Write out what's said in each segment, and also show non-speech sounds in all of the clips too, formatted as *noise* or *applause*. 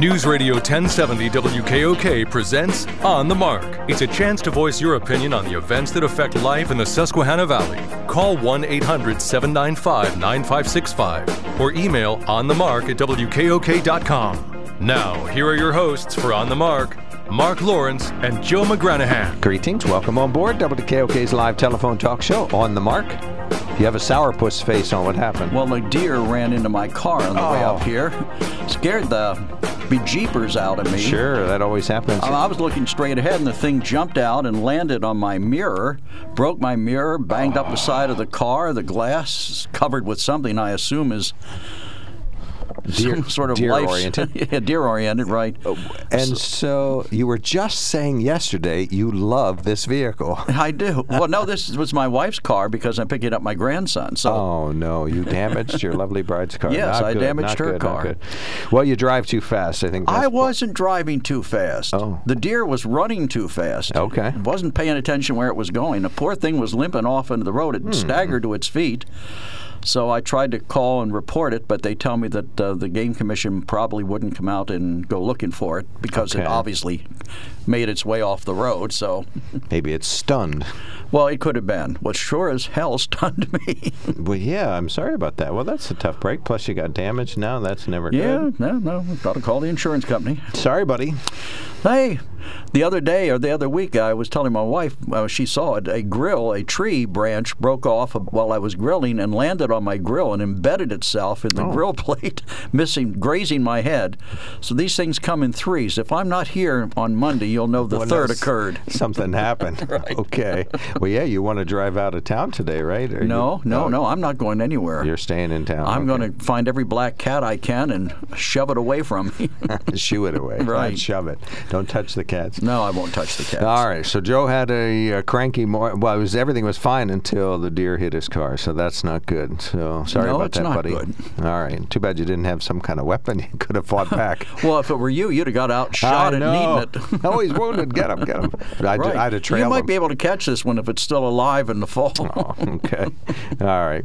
News Radio 1070 WKOK presents On the Mark. It's a chance to voice your opinion on the events that affect life in the Susquehanna Valley. Call 1 800 795 9565 or email onthemark at WKOK.com. Now, here are your hosts for On the Mark Mark Lawrence and Joe McGranahan. Greetings. Welcome on board WKOK's live telephone talk show on the mark. You have a sourpuss face on. What happened? Well, a deer ran into my car on the way Oh. up here. Scared the bejeepers out of me. Sure, that always happens. I I was looking straight ahead, and the thing jumped out and landed on my mirror, broke my mirror, banged up the side of the car. The glass is covered with something I assume is Deer- *laughs* sort of deer-oriented? *laughs* yeah, deer oriented, right? and so you were just saying yesterday you love this vehicle. *laughs* I do. Well, no, this was my wife's car because I'm picking up my grandson. So Oh no, you damaged your lovely bride's car. Yes, Not I good, damaged her good, car. Well, you drive too fast. I think. I wasn't driving too fast. Oh. The deer was running too fast. Okay. It Wasn't paying attention where it was going. The poor thing was limping off into the road. Hmm. It staggered to its feet. So I tried to call and report it, but they tell me that uh, the game commission probably wouldn't come out and go looking for it because Okay. it obviously made its way off the road. So, Maybe it's stunned. well, it could have been. What sure as hell stunned me. *laughs* Well, yeah, I'm sorry about that. Well, that's a tough break. Plus, you got damaged now. That's never yeah, good. Yeah, no, no. Got to call the insurance company. Sorry, buddy. Hey, the other day or the other week, I was telling my wife uh, she saw it. A grill, a tree branch broke off while I was grilling and landed on my grill and embedded itself in the Oh. grill *laughs* plate, missing, grazing my head. So these things come in threes. If I'm not here on Monday, you'll know the Well, third occurred. *laughs* Something happened. *laughs* Okay. Well, yeah, you want to drive out of town today, right? Or No, you- no, no. I'm not going anywhere. You're staying in town. I'm okay. going to find every black cat I can and shove it away from me. *laughs* shoo it away. Right. Not shove it. Don't touch the cats. no, I won't touch the cats. All right. So Joe had a, uh cranky morning. Well, it was everything was fine until the deer hit his car. So that's not good. So sorry No, about it's that, not buddy. good. All right. Too bad you didn't have some kind of weapon. You could have fought back. Well, if it were you, you'd have got out, shot I it, know. and eaten it. Oh, he's wounded. Get him. Get him. I'd, Right. I'd have trailed you might him. be able to catch this one if it's still alive in the fall. *laughs* Oh, okay. All right.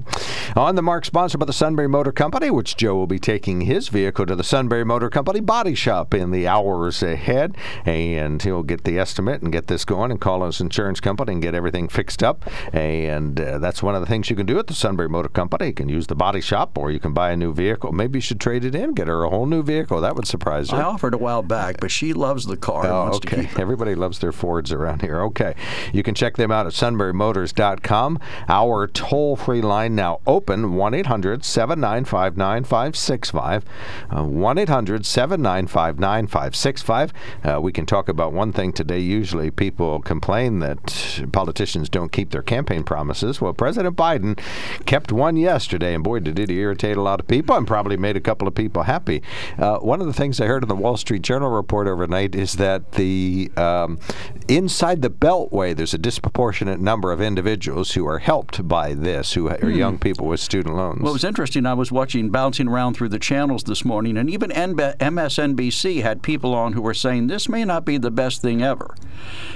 On the mark, sponsored by the Sunbury Motor Company, which Joe will be taking his vehicle to the Sunbury Motor Company body shop in the hours ahead. And he'll get the estimate and get this going and call his insurance company and get everything fixed up. And uh, that's one of the things you can do at the Sunbury Motor Company. You can use the body shop or you can buy a new vehicle. Maybe you should trade it in, get her a whole new vehicle. That would surprise her. I offered a while back, but she loves the car and Oh, wants to okay. *laughs* Everybody loves their Fords around here. Okay. You can check them out at sunburymotors.com. Our toll free line now open 1 800 795 9565. 1 800 795 9565. Uh, We can talk about one thing today. Usually people complain that politicians don't keep their campaign promises. Well, President Biden kept one yesterday, and boy, did it irritate a lot of people and probably made a couple of people happy. Uh, one of the things I heard in the Wall Street Journal report overnight is that the um, inside the Beltway, there's a disproportionate number of individuals who are helped by this, who are young people with student loans. Well, it was interesting. I was watching, bouncing around through the channels this morning, and even MSNBC had people on who were saying this may not be the best thing ever.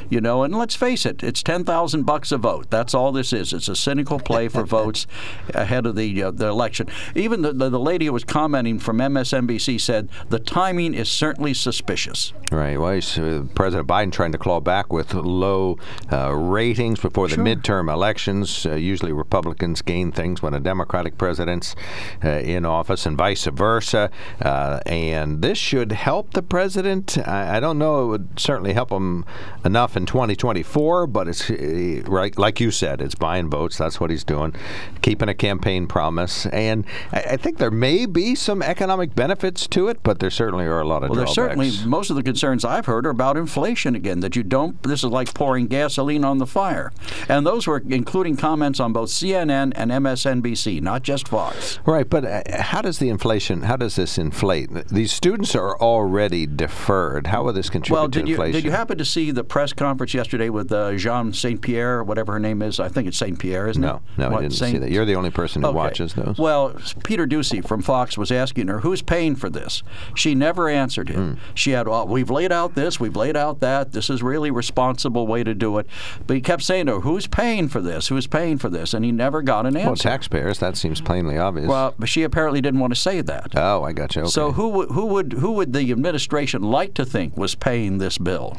You know, and let's face it, it's ten thousand bucks a vote. That's all this is. It's a cynical play for *laughs* votes ahead of the uh, the election. Even the, the the lady who was commenting from MSNBC said the timing is certainly suspicious. Right. Well, he's, uh, President Biden trying to claw back with low uh, ratings before the midterm elections. Uh, usually, Republicans gain things when a Democratic president's uh, in office, and vice versa. Uh, and this should help the president. I, I don't know. It would certainly help him enough in 2024, but it's uh, right, like you said, it's buying votes. That's what he's doing, keeping a campaign promise. And I, I think there may be some economic benefits to it, but there certainly are a lot of Well, there's certainly most of the concerns I've heard are about inflation again. That you don't. This is like pouring gasoline on the fire, and those were including comments on both CNN and MSNBC, not just Fox. Right, but uh, how does the inflation? How does this inflate? These students are already deferred. How will this contribute Well, did you inflation. did you happen to see the press conference yesterday with uh, Jean Saint Pierre, whatever her name is? I think it's Saint Pierre, isn't no, it? no, What, I didn't see that. You're the only person who Okay. watches those. Well, Peter Doocy from Fox was asking her, "Who's paying for this?" She never answered him. Hmm. She had, "Well, we've laid out this, we've laid out that. This is really responsible way to do it." But he kept saying to her, "Who's paying for this? Who's paying for this?" And he never got an answer. well, taxpayers. That seems plainly obvious. Well, but she apparently didn't want to say that. oh, I got you. Okay. So who would who would who would the administration like to think was paying this bill?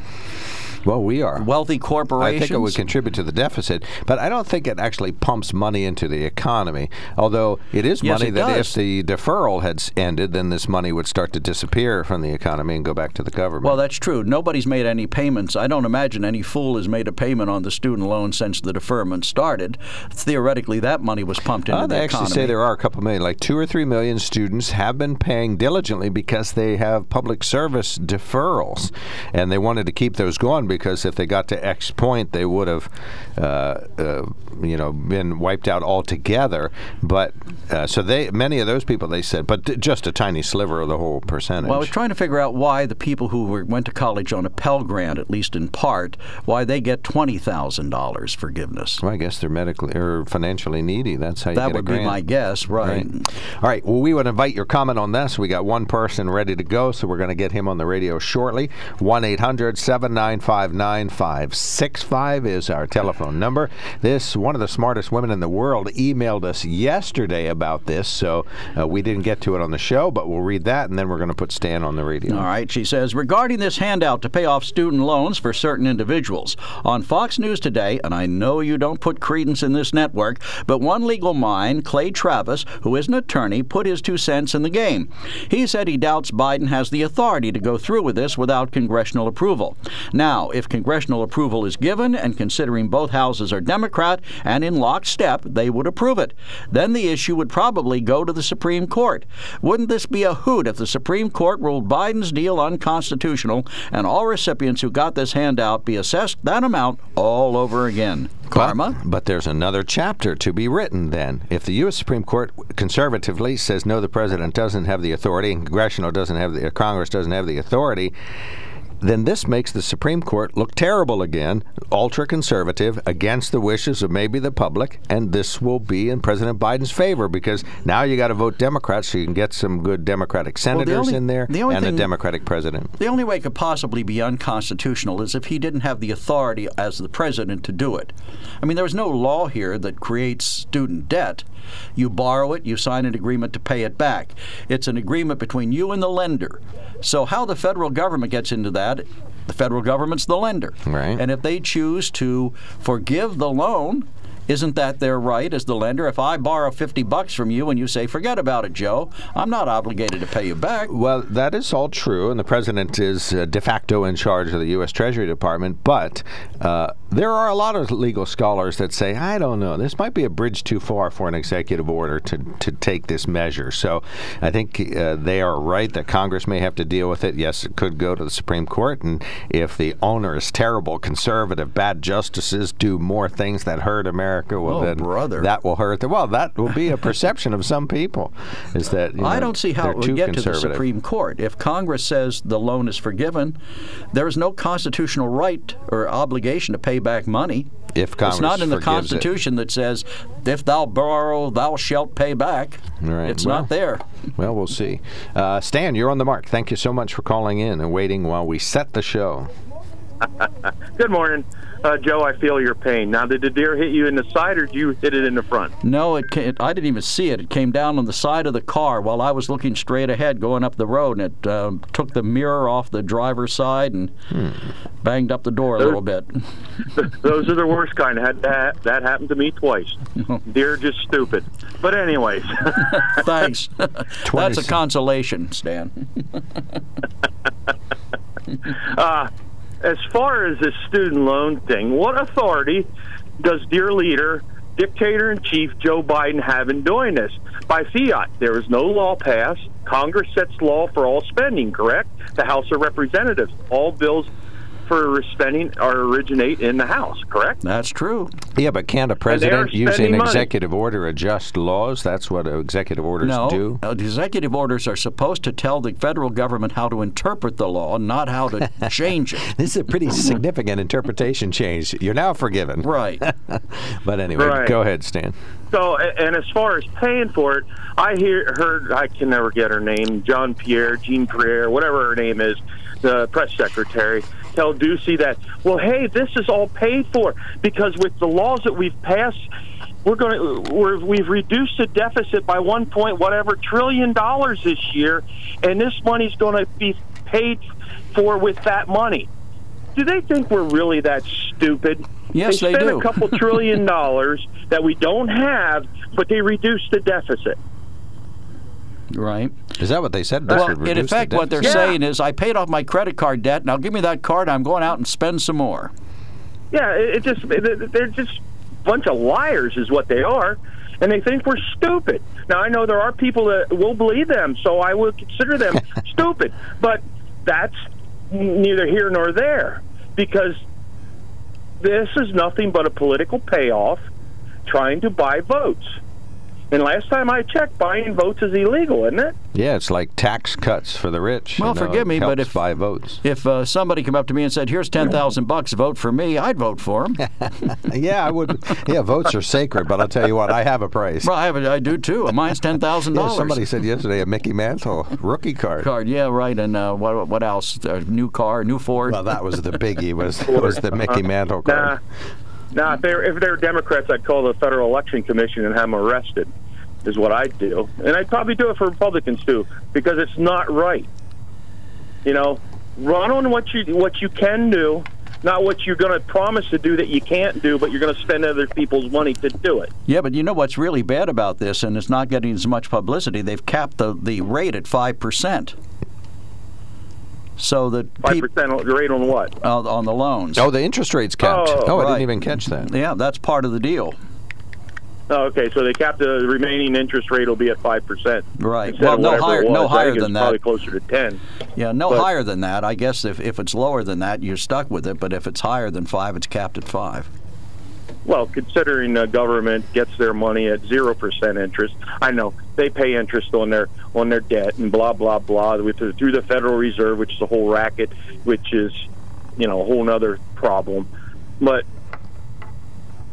Well, we are. Wealthy corporations. I think it would contribute to the deficit, but I don't think it actually pumps money into the economy. Although it is Yes, money it that does. if the deferral had ended, then this money would start to disappear from the economy and go back to the government. Well, that's true. Nobody's made any payments. I don't imagine any fool has made a payment on the student loan since the deferment started. Theoretically, that money was pumped into Uh, the they actually say there are a couple million, like two or three million students have been paying diligently because they have public service deferrals, and they wanted to keep those going because if they got to X point, they would have, uh, uh, you know, been wiped out altogether. But uh, so they, many of those people, they said, but just a tiny sliver of the whole percentage. Well, I was trying to figure out why the people who were, went to college on a Pell Grant, at least in part, why they get twenty thousand dollars forgiveness. Well, I guess they're medically or financially needy. That's how you That get a would be my guess, right? Right. All right. Well, we would invite your comment on this. We got one person ready to go, so we're going to get him on the radio shortly. 1 800 795 9565 is our telephone number. This, one of the smartest women in the world, emailed us yesterday about this, so uh, we didn't get to it on the show, but we'll read that, and then we're going to put Stan on the radio. All right, she says regarding this handout to pay off student loans for certain individuals. On Fox News today, and I know you don't put credence in this network, but one legal mind, Clay Travis, who is an attorney, put his two cents in the game. He said he doubts Biden has the authority to go through with this without congressional approval. Now, if congressional approval is given, and considering both houses are Democrat and in lockstep, they would approve it. Then the issue would probably go to the Supreme Court. Wouldn't this be a hoot if the Supreme Court ruled Biden's deal unconstitutional and all recipients who got this handout be assessed that amount all over again? Karma? But, but there's another chapter to be written then. If the U.S. Supreme Court conservatively says no, the president doesn't have the authority, and congressional doesn't have the, Congress doesn't have the authority, then this makes the Supreme Court look terrible again, ultra conservative, against the wishes of maybe the public, and this will be in President Biden's favor because now you got to vote Democrats so you can get some good Democratic senators only- in there the and a Democratic president. The only way it could possibly be unconstitutional is if he didn't have the authority as the president to do it. I mean, there is no law here that creates student debt. You borrow it, you sign an agreement to pay it back. It's an agreement between you and the lender. So, how the federal government gets into that, the federal government's the lender. Right. And if they choose to forgive the loan, isn't that their right as the lender? If I borrow 50 bucks from you and you say, forget about it, Joe, I'm not obligated to pay you back. Well, that is all true, and the president is uh, de facto in charge of the U.S. Treasury Department. But uh, there are a lot of legal scholars that say, I don't know, this might be a bridge too far for an executive order to, to take this measure. So I think uh, they are right that Congress may have to deal with it. Yes, it could go to the Supreme Court, and if the owners, terrible, conservative, bad justices do more things that hurt America, well, Oh, then brother. that will hurt. The, well, that will be a *laughs* perception of some people, is that you I don't see how it would get to the. Supreme Court. If Congress says the loan is forgiven, there is no constitutional right or obligation to pay back money. If Congress it's not in the forgives it. Constitution that says, if thou borrow, thou shalt pay back. Right, It's well. not there. Well, we'll see. Uh, Stan, you're on the mark. Thank you so much for calling in and waiting while we set the show. *laughs* Good morning, uh, Joe. I feel your pain. Now, did the deer hit you in the side, or did you hit it in the front? No, it, it I didn't even see it. It came down on the side of the car while I was looking straight ahead going up the road, and it um, took the mirror off the driver's side and banged up the door a little bit. Those are the worst kind. Had that that happened to me twice. *laughs* Deer just stupid. But anyways, *laughs* Thanks. *laughs* That's a consolation, Stan. uh, as far as this student loan thing, what authority does dear leader, dictator in chief Joe Biden have in doing this? By fiat, there is no law passed. Congress sets law for all spending. Correct? The House of Representatives, all bills for spending or originate in the House, correct? That's true. Yeah, but can't a are president using spending money. executive order adjust laws? That's what executive orders No, do. uh, the executive orders are supposed to tell the federal government how to interpret the law, not how to *laughs* change it. This is a pretty *laughs* significant interpretation change. You're now forgiven. Right. *laughs* But anyway, Right. go ahead, Stan. So, and as far as paying for it, I hear heard I can never get her name, John Pierre, Jean Pierre, whatever her name is, the press secretary, tell Doocy that, well, hey, this is all paid for because with the laws that we've passed, we're going to we're, we've reduced the deficit by one point whatever trillion dollars this year, and this money's going to be paid for with that money. Do they think we're really that stupid? Yes, they spend do. a couple *laughs* trillion dollars that we don't have, but they reduce the deficit. Right. Is that what they said? This Well, in reduce the what they're? Yeah. saying is, I paid off my credit card debt. Now give me that card. I'm going out and spend some more. Yeah, it, it just it, they're just a bunch of liars, is what they are, and they think we're stupid. Now I know there are people that will believe them, so I will consider them *laughs* stupid, but that's neither here nor there because this is nothing but a political payoff trying to buy votes. And last time I checked, buying votes is illegal, isn't it? Yeah, it's like tax cuts for the rich. Well, you know, forgive me, but if- buy votes. If uh, somebody came up to me and said, "Here's ten thousand bucks, vote for me," I'd vote for him. *laughs* yeah, I would. Yeah, votes are sacred, but I'll tell you what, I have a price. well, I, have, a- I do too. Mine's ten thousand Yeah, dollars. somebody said yesterday a Mickey Mantle rookie card. card. Yeah, right. And uh, what what else? A new car, new Ford. Well, that was the biggie. Was *laughs* was the Mickey Mantle card? nah. Now, if they're if they're Democrats, I'd call the Federal Election Commission and have them arrested. Is what I'd do, and I'd probably do it for Republicans too, because it's not right. You know, run on what you what you can do, not what you're going to promise to do that you can't do, but you're going to spend other people's money to do it. Yeah, but you know what's really bad about this, and it's not getting as much publicity. They've capped the, the rate at five percent, so that five percent rate on what? uh, on the loans. Oh, the interest rate's capped. Oh, Oh, I didn't even catch that. Yeah, that's part of the deal. Oh, okay, so they capped the remaining interest rate will be at five percent. Right. Well, no higher, no higher than that. Probably closer to ten. Yeah, no but- higher than that. I guess if, if it's lower than that, you're stuck with it. But if it's higher than five, it's capped at five. Well, considering the government gets their money at zero percent interest, I know they pay interest on their on their debt and blah blah blah with the, through the Federal Reserve, which is a whole racket, which is you know a whole other problem. But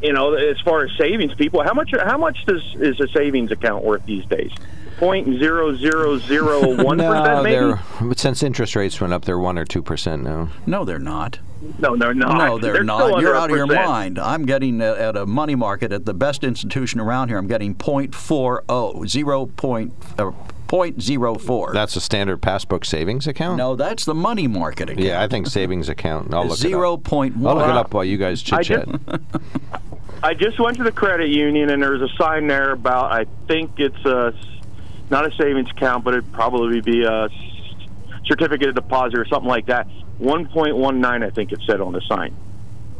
you know, as far as savings, people, how much how much does is a savings account worth these days? Point zero zero zero one *laughs* no, percent, maybe. but since interest rates went up, they're one or two percent now. No, they're not. No, they're not. No, they're, still not. You're out of your mind. I'm getting uh, at a money market at the best institution around here. I'm getting .40, zero point, uh, .04. That's a standard passbook savings account. no, that's the money market account. Yeah, I think savings account. I'll look Zero it up. point I'll look it up while you guys chit chat. just- I just went to the credit union and there's a sign there about I think it's a not a savings account, but it'd probably be a certificate of deposit or something like that. One point one nine, I think it said on the sign,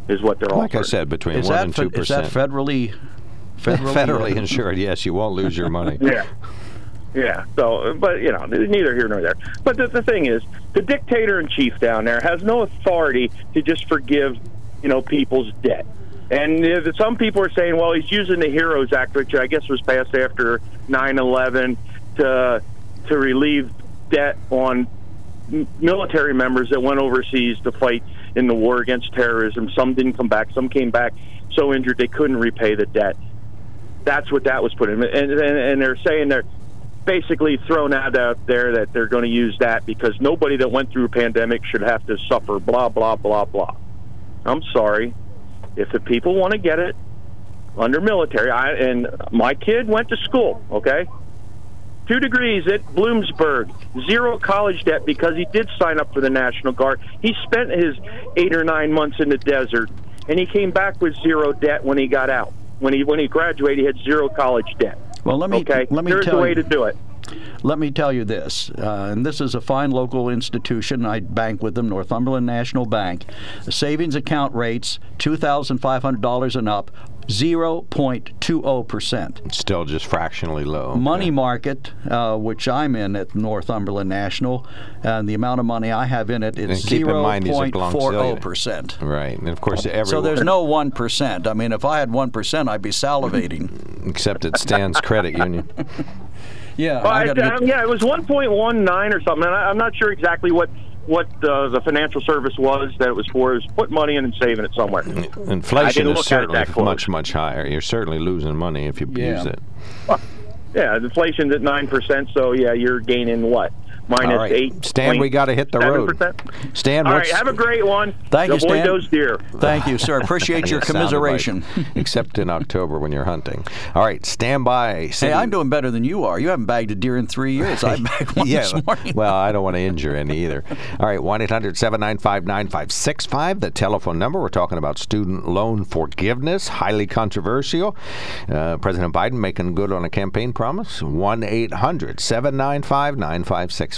is what they're all. Like I said, between Is one that, and fe- two is that percent. federally, *laughs* federally, Federally insured, yes, you won't lose your money. *laughs* Yeah. Yeah. So, but you know, neither here nor there. But the, the thing is, the dictator in chief down there has no authority to just forgive, you know, people's debt. And uh, some people are saying, well, he's using the Heroes Act, which I guess was passed after 9/11, to to relieve debt on military members that went overseas to fight in the war against terrorism. Some didn't come back. Some came back so injured they couldn't repay the debt. That's what that was put in, and and, and they're saying they're basically thrown out out there that they're going to use that because nobody that went through a pandemic should have to suffer. Blah blah blah blah. I'm sorry, if the people want to get it under military, I and my kid went to school. Okay, two degrees at Bloomsburg, zero college debt because he did sign up for the National Guard. He spent his eight or nine months in the desert, and he came back with zero debt when he got out. When he when he graduated, he had zero college debt. Well, let me Okay, let me there's tell a way you. to do it. Let me tell you this, uh, and this is a fine local institution. I bank with them, Northumberland National Bank. The savings account rates, $2,500 and up, 0.20%. Still just fractionally low. Money market, uh, which I'm in at Northumberland National, and the amount of money I have in it is And keep in mind these are belong to 0.40%. Right, and of course, every So there's no 1%. I mean, if I had 1%, I'd be salivating. except it stands credit union. *laughs* Yeah, Well, I I, um, yeah, it was 1.19 or something. And I, I'm not sure exactly what what uh, the financial service was that it was for. Is was put money in and saving it somewhere. Inflation is look at it certainly much, much higher. You're certainly losing money if you Yeah. use it. Yeah, inflation's at nine percent, so yeah, you're gaining what? Minus All right. eight. Stan, we gotta hit the road. 7%? Stan, All right, have a great one. Thank the you, boy Stan. goes deer. Thank you, sir. Appreciate *laughs* your Sounded like- commiseration. *laughs* except in October when you're hunting. All right, stand by. Hey, I'm doing better than you are. You haven't bagged a deer in three years. I *laughs* bagged one yeah, this morning. well, I don't want to injure any either. All right, 1 800 795 9565, the telephone number. We're talking about student loan forgiveness, highly controversial. Uh, President Biden making good on a campaign promise. 1 800 795 9565.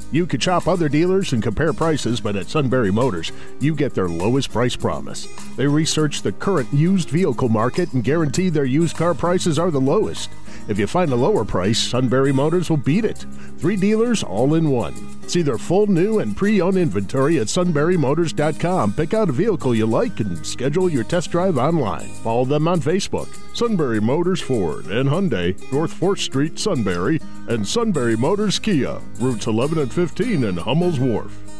You could shop other dealers and compare prices, but at Sunbury Motors, you get their lowest price promise. They research the current used vehicle market and guarantee their used car prices are the lowest. If you find a lower price, Sunbury Motors will beat it. Three dealers all in one. See their full new and pre-owned inventory at sunburymotors.com. Pick out a vehicle you like and schedule your test drive online. Follow them on Facebook. Sunbury Motors Ford and Hyundai, North 4th Street, Sunbury, and Sunbury Motors Kia, routes 11 and 15 in Hummel's Wharf.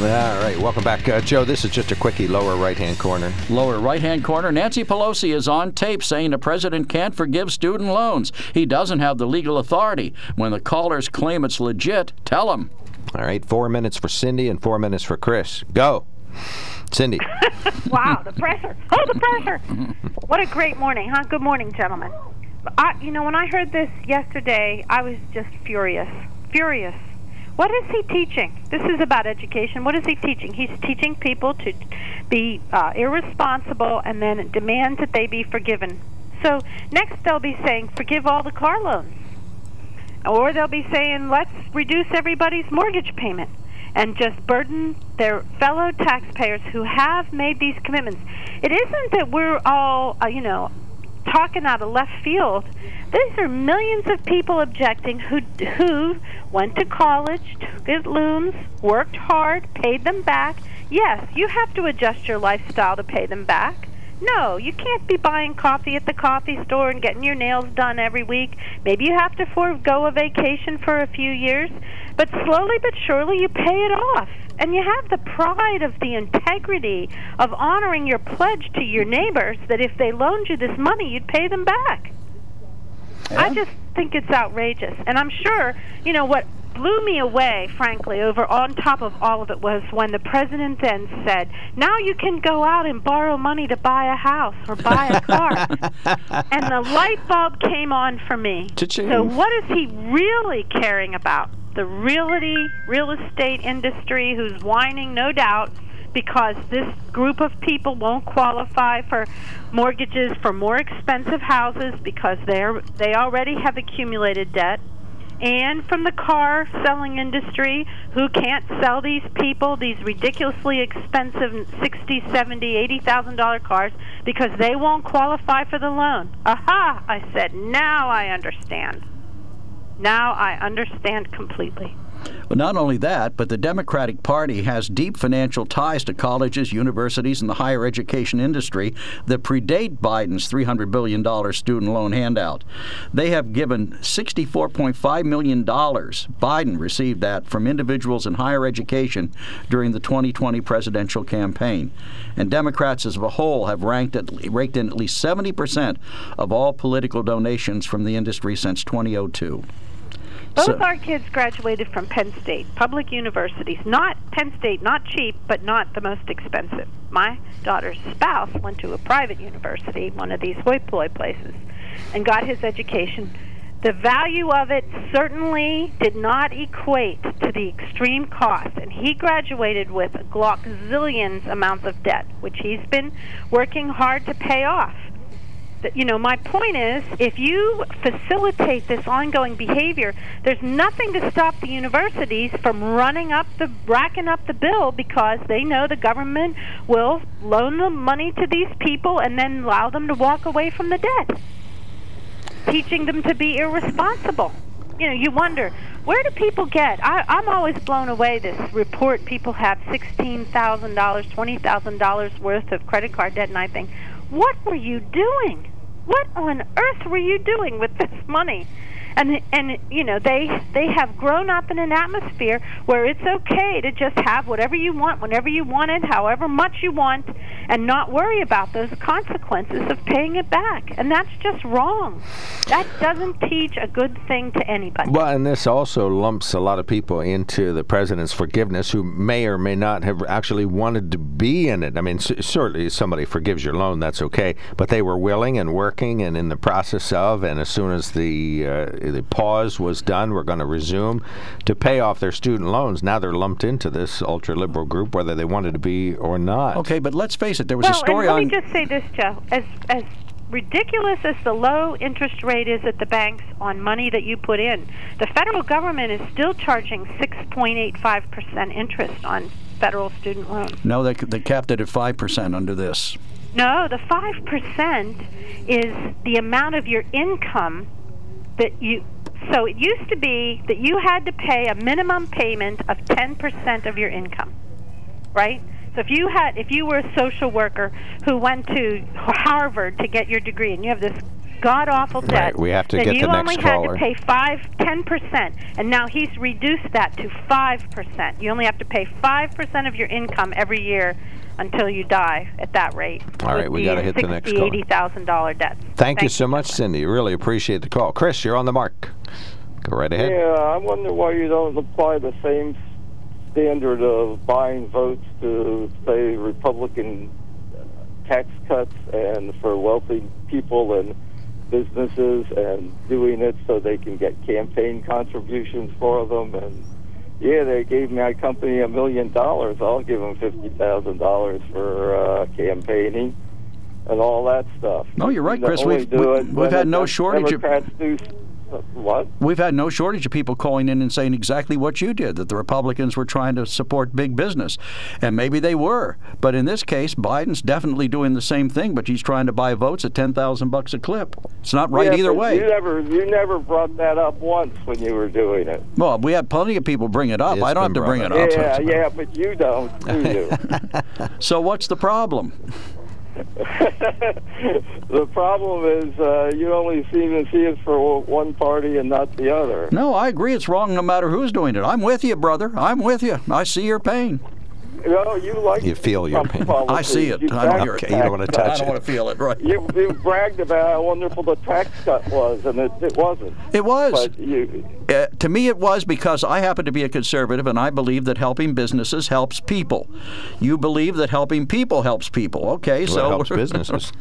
All right, welcome back. Uh, Joe, this is just a quickie lower right hand corner. Lower right hand corner, Nancy Pelosi is on tape saying the president can't forgive student loans. He doesn't have the legal authority. When the callers claim it's legit, tell them. All right, four minutes for Cindy and four minutes for Chris. Go. Cindy. *laughs* Wow, the pressure. Oh, the pressure. What a great morning, huh? Good morning, gentlemen. I, you know, when I heard this yesterday, I was just furious. Furious. What is he teaching? This is about education. What is he teaching? He's teaching people to be uh, irresponsible and then demand that they be forgiven. So next they'll be saying, forgive all the car loans. Or they'll be saying, let's reduce everybody's mortgage payment and just burden their fellow taxpayers who have made these commitments. It isn't that we're all, uh, you know, talking out of left field. These are millions of people objecting who who went to college, took out loans, worked hard, paid them back. Yes, you have to adjust your lifestyle to pay them back. No, you can't be buying coffee at the coffee store and getting your nails done every week. Maybe you have to forego a vacation for a few years, but slowly but surely you pay it off. And you have the pride of the integrity of honoring your pledge to your neighbors that if they loaned you this money, you'd pay them back. I just think it's outrageous. And I'm sure, you know, what blew me away, frankly, over on top of all of it was when the president then said, now you can go out and borrow money to buy a house or buy a car. *laughs* and the light bulb came on for me. Cha-ching. So, what is he really caring about? The realty, real estate industry who's whining, no doubt, because this group of people won't qualify for mortgages for more expensive houses because they're they already have accumulated debt. And from the car selling industry who can't sell these people these ridiculously expensive 60 70 80,000 dollar cars because they won't qualify for the loan. Aha! I said now i understand now i understand completely Well, not only that, but the Democratic Party has deep financial ties to colleges, universities, and the higher education industry that predate Biden's $300 billion student loan handout. They have given $64.5 million. Biden received that from individuals in higher education during the 2020 presidential campaign. And Democrats as a whole have ranked at, raked in at least 70% of all political donations from the industry since 2002. Both So- our kids graduated from Penn State, public universities. Not Penn State, not cheap, but not the most expensive. My daughter's spouse went to a private university, one of these hoi polloi places, and got his education The value of it certainly did not equate to the extreme cost, and he graduated with zillions amounts of debt, which he's been working hard to pay off you know, my point is if you facilitate this ongoing behavior, there's nothing to stop the universities from running up the racking up the bill because they know the government will loan the money to these people and then allow them to walk away from the debt. Teaching them to be irresponsible. You know, you wonder where do people get? I, I'm always blown away. This report people have sixteen thousand dollars, twenty thousand dollars worth of credit card debt, and I think, what were you doing? what on earth were you doing with this money? And and you know they they have grown up in an atmosphere where it's okay to just have whatever you want whenever you want it however much you want and not worry about those consequences of paying it back. And that's just wrong. That doesn't teach a good thing to anybody. Well and this also lumps a lot of people into the president's forgiveness who may or may not have actually wanted to be in it. I mean certainly somebody forgives your loan that's okay. But they were willing and working and in the process of and as soon as the uh, the pause was done. We're going to resume to pay off their student loans. Now they're lumped into this ultra liberal group, whether they wanted to be or not. Okay, but let's face it. There was well, a story and let on. Let me just say this, Joe. As as ridiculous as the low interest rate is at the banks on money that you put in, the federal government is still charging 6.85% interest on federal student loans. No, they, they capped it at 5% under this. No, the 5% is the amount of your income that you so it used to be that you had to pay a minimum payment of 10% of your income right? So if you had if you were a social worker who went to Harvard to get your degree and you have this god awful debt right, we have to then you only had to pay 5 10% and now he's reduced that to 5% you only have to pay 5% of your income every year until you die at that rate. All right, we got to hit the next call. Eighty thousand dollar debt. Thank, Thank you so much, Cindy. Really appreciate the call. Chris, you're on the mark. Go right ahead. Yeah, I wonder why you don't apply the same standard of buying votes to say Republican tax cuts and for wealthy people and businesses and doing it so they can get campaign contributions for them and yeah, they gave my company a million dollars. I'll give them fifty thousand dollars for uh, campaigning and all that stuff. No, you're right, Chris. We've, we, have had no shortage Democrats of. Do, what? We've had no shortage of people calling in and saying exactly what you did that the Republicans were trying to support big business. And maybe they were. But in this case, Biden's definitely doing the same thing, but he's trying to buy votes at 10,000 bucks a clip. It's not right yeah, either way. You never you never brought that up once when you were doing it. Well, we had plenty of people bring it up. It's I don't have to bring up. it up. Yeah, yeah, but you don't, do you? *laughs* so what's the problem? *laughs* *laughs* the problem is uh, you only seem to see it for one party and not the other. No, I agree. It's wrong no matter who's doing it. I'm with you, brother. I'm with you. I see your pain. No, you like you feel your pain. I see it. You I don't hear it. You don't want to touch it. I don't want to feel it. Right. You, you bragged about how wonderful the tax cut was, and it, it wasn't. It was. But you, uh, to me, it was because I happen to be a conservative, and I believe that helping businesses helps people. You believe that helping people helps people. Okay, well, so it helps *laughs* businesses.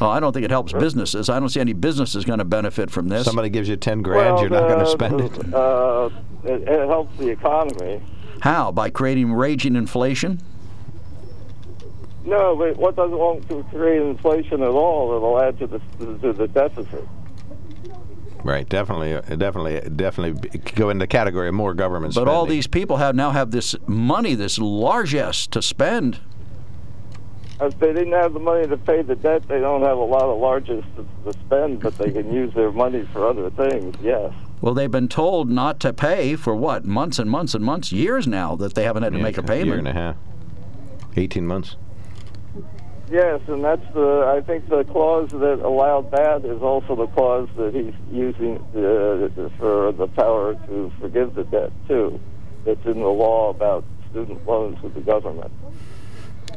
Well, I don't think it helps businesses. I don't see any businesses going to benefit from this. Somebody gives you ten grand, well, you're not going to spend it. Uh, it. It helps the economy. How? By creating raging inflation? No, but what doesn't want to create inflation at all? It'll add to the to the deficit. Right, definitely, uh, definitely, definitely go in the category of more government. Spending But spending. all these people have now have this money, this largesse to spend. If they didn't have the money to pay the debt, they don't have a lot of largesse to, to spend, but they can use their money for other things. Yes. Well, they've been told not to pay for what months and months and months, years now that they haven't had to yeah, make a payment. Year and a half, eighteen months. Yes, and that's the. I think the clause that allowed that is also the clause that he's using uh, for the power to forgive the debt too. That's in the law about student loans with the government.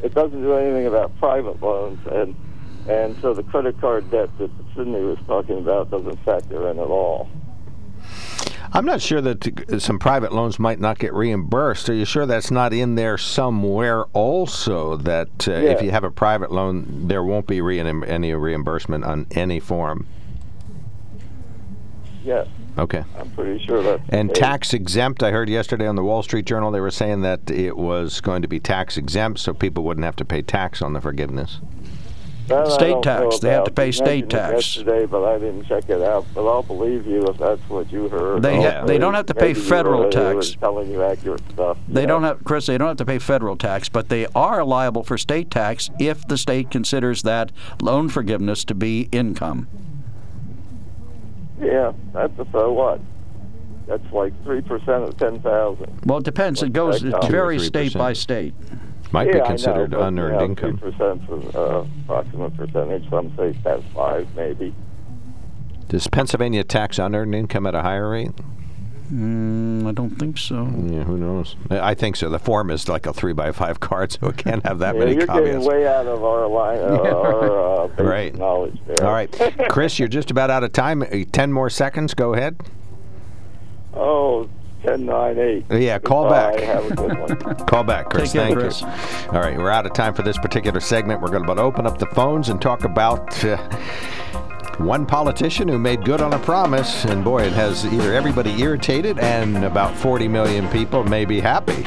It doesn't do anything about private loans, and and so the credit card debt that Sydney was talking about doesn't factor in at all. I'm not sure that some private loans might not get reimbursed. Are you sure that's not in there somewhere also? That uh, yeah. if you have a private loan, there won't be re- any reimbursement on any form. Yes, Okay. I'm pretty sure that. And tax exempt, I heard yesterday on the Wall Street Journal, they were saying that it was going to be tax exempt so people wouldn't have to pay tax on the forgiveness. That State tax. They have to pay state tax. Yesterday, but I didn't check it out. But I'll believe you if that's what you heard. They ha- they don't have to pay Maybe federal were- tax. telling you accurate stuff. They Yeah. don't have, Chris. They don't have to pay federal tax, but they are liable for state tax if the state considers that loan forgiveness to be income. Yeah, that's a so what? That's like three percent of ten thousand. Well, it depends. It goes. Uh, it varies state by state. Might yeah, be considered know, unearned yeah, income. Percent is uh, approximate percentage. Some states have five, maybe. Does Pennsylvania tax unearned income at a higher rate? Mm, I don't think so. Yeah, who knows? I think so. The form is like a three by five card, so it can't have that Yeah, many you're getting way out of our line, *laughs* uh, our uh, Right. knowledge there. All right, Chris, you're just about out of time. Uh, Ten more seconds. Go ahead. Oh, ten nine eight. Yeah, call Goodbye. back. Have a good one. *laughs* Call back, Chris. Take care, Thank Chris. you. All right, we're out of time for this particular segment. We're going to open up the phones and talk about uh, one politician who made good on a promise, and boy, it has either everybody irritated and about 40 million people may be happy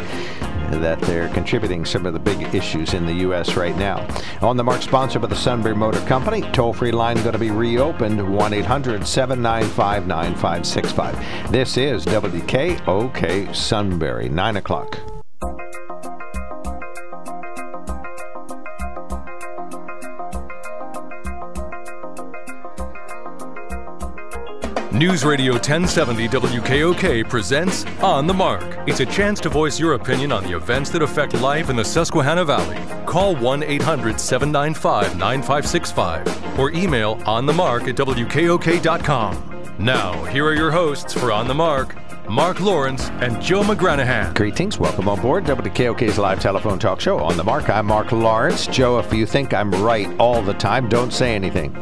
that they're contributing some of the big issues in the U.S. right now. On the mark, sponsored by the Sunbury Motor Company, toll-free line going to be reopened, 1-800-795-9565. This is WKOK Sunbury, 9 o'clock. News Radio 1070 WKOK presents On the Mark. It's a chance to voice your opinion on the events that affect life in the Susquehanna Valley. Call 1 800 795 9565 or email onthemark at WKOK.com. Now, here are your hosts for On the Mark Mark Lawrence and Joe McGranahan. Greetings. Welcome on board WKOK's live telephone talk show. On the mark, I'm Mark Lawrence. Joe, if you think I'm right all the time, don't say anything.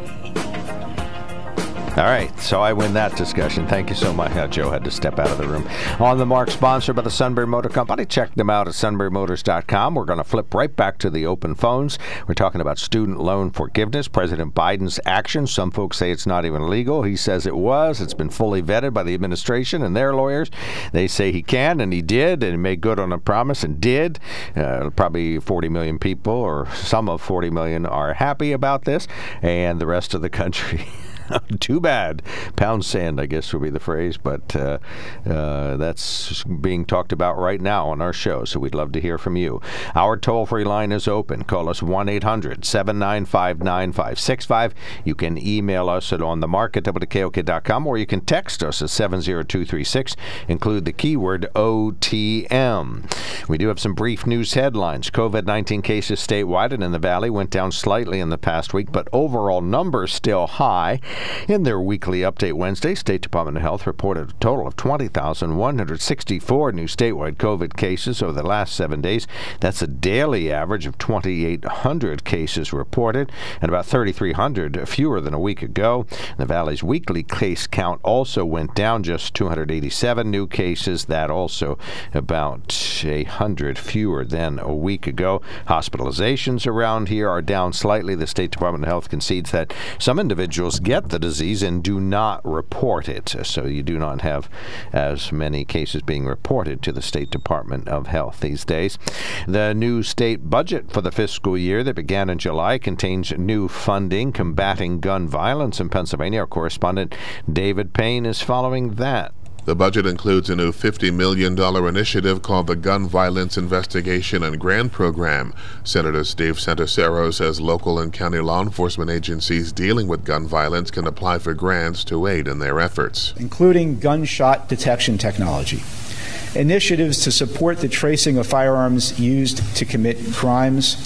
All right, so I win that discussion. Thank you so much. Joe had to step out of the room. On the Mark, sponsored by the Sunbury Motor Company. Check them out at sunburymotors.com. We're going to flip right back to the open phones. We're talking about student loan forgiveness, President Biden's actions. Some folks say it's not even legal. He says it was. It's been fully vetted by the administration and their lawyers. They say he can, and he did, and he made good on a promise and did. Uh, probably 40 million people, or some of 40 million, are happy about this, and the rest of the country. *laughs* *laughs* Too bad. Pound sand, I guess, would be the phrase, but uh, uh, that's being talked about right now on our show, so we'd love to hear from you. Our toll free line is open. Call us 1 800 795 9565. You can email us at onthemark at WKOK.com or you can text us at 70236. Include the keyword OTM. We do have some brief news headlines. COVID 19 cases statewide and in the Valley went down slightly in the past week, but overall numbers still high. In their weekly update Wednesday, State Department of Health reported a total of 20,164 new statewide COVID cases over the last seven days. That's a daily average of 2,800 cases reported and about 3,300 fewer than a week ago. The Valley's weekly case count also went down just 287 new cases. That also about a hundred fewer than a week ago. Hospitalizations around here are down slightly. The State Department of Health concedes that some individuals get the disease and do not report it. So you do not have as many cases being reported to the State Department of Health these days. The new state budget for the fiscal year that began in July contains new funding combating gun violence in Pennsylvania. Our correspondent David Payne is following that. The budget includes a new $50 million initiative called the Gun Violence Investigation and Grant Program. Senator Steve Santarsiero says local and county law enforcement agencies dealing with gun violence can apply for grants to aid in their efforts. including gunshot detection technology, initiatives to support the tracing of firearms used to commit crimes,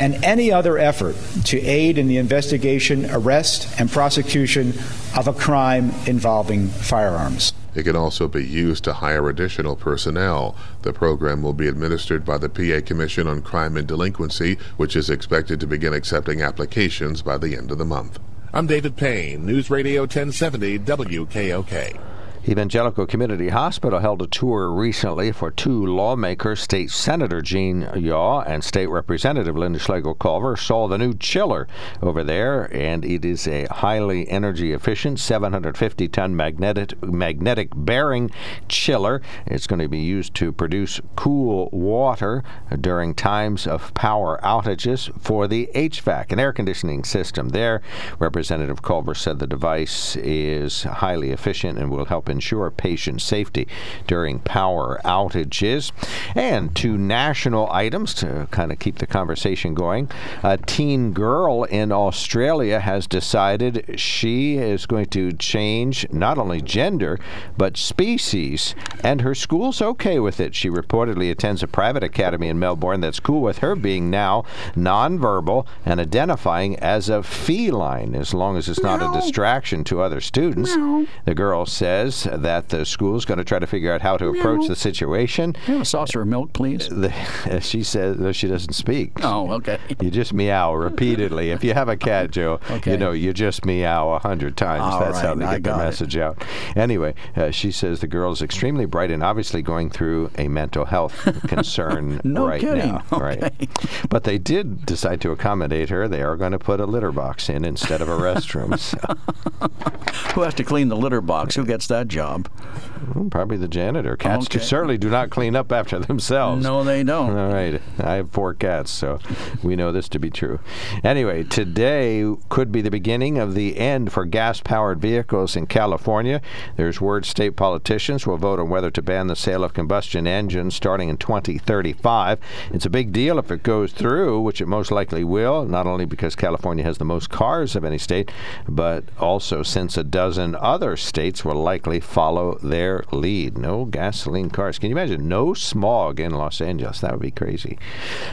and any other effort to aid in the investigation, arrest, and prosecution of a crime involving firearms. It can also be used to hire additional personnel. The program will be administered by the PA Commission on Crime and Delinquency, which is expected to begin accepting applications by the end of the month. I'm David Payne, News Radio 1070 WKOK. Evangelical Community Hospital held a tour recently for two lawmakers. State Senator Gene Yaw and State Representative Lynda Schlegel Culver saw the new chiller over there, and it is a highly energy efficient 750 ton magnetic, magnetic bearing chiller. It's going to be used to produce cool water during times of power outages for the HVAC, and air conditioning system there. Representative Culver said the device is highly efficient and will help ensure patient safety during power outages. And two national items to kind of keep the conversation going. A teen girl in Australia has decided she is going to change not only gender, but species, and her school's okay with it. She reportedly attends a private academy in Melbourne that's cool with her being now nonverbal and identifying as a feline, as long as it's not a distraction to other students. The girl says that the school's going to try to figure out how to approach the situation. Have a saucer of milk, please. The, *laughs* she says she doesn't speak. Oh, okay. You just meow repeatedly. if you have a cat, Joe, Okay. you know you just meow a hundred times. All That's how right, they I get the got it. message out. Anyway, uh, she says the girl is extremely bright and obviously going through a mental health *laughs* concern No right kidding. now. Right. But they did decide to accommodate her. They are going to put a litter box in instead of a restroom. So, *laughs* Who has to clean the litter box? Who gets that job? well, probably the janitor. Cats Okay. certainly do not clean up after themselves. No, they don't. All right. I have four cats, so we know this to be true. Anyway, today could be the beginning of the end for gas powered vehicles in California. There's word state politicians will vote on whether to ban the sale of combustion engines starting in 2035. It's a big deal if it goes through, which it most likely will, not only because California has the most cars of any state, but also since a dozen other states will likely follow their lead. No gasoline cars. Can you imagine? No smog in Los Angeles. That would be crazy.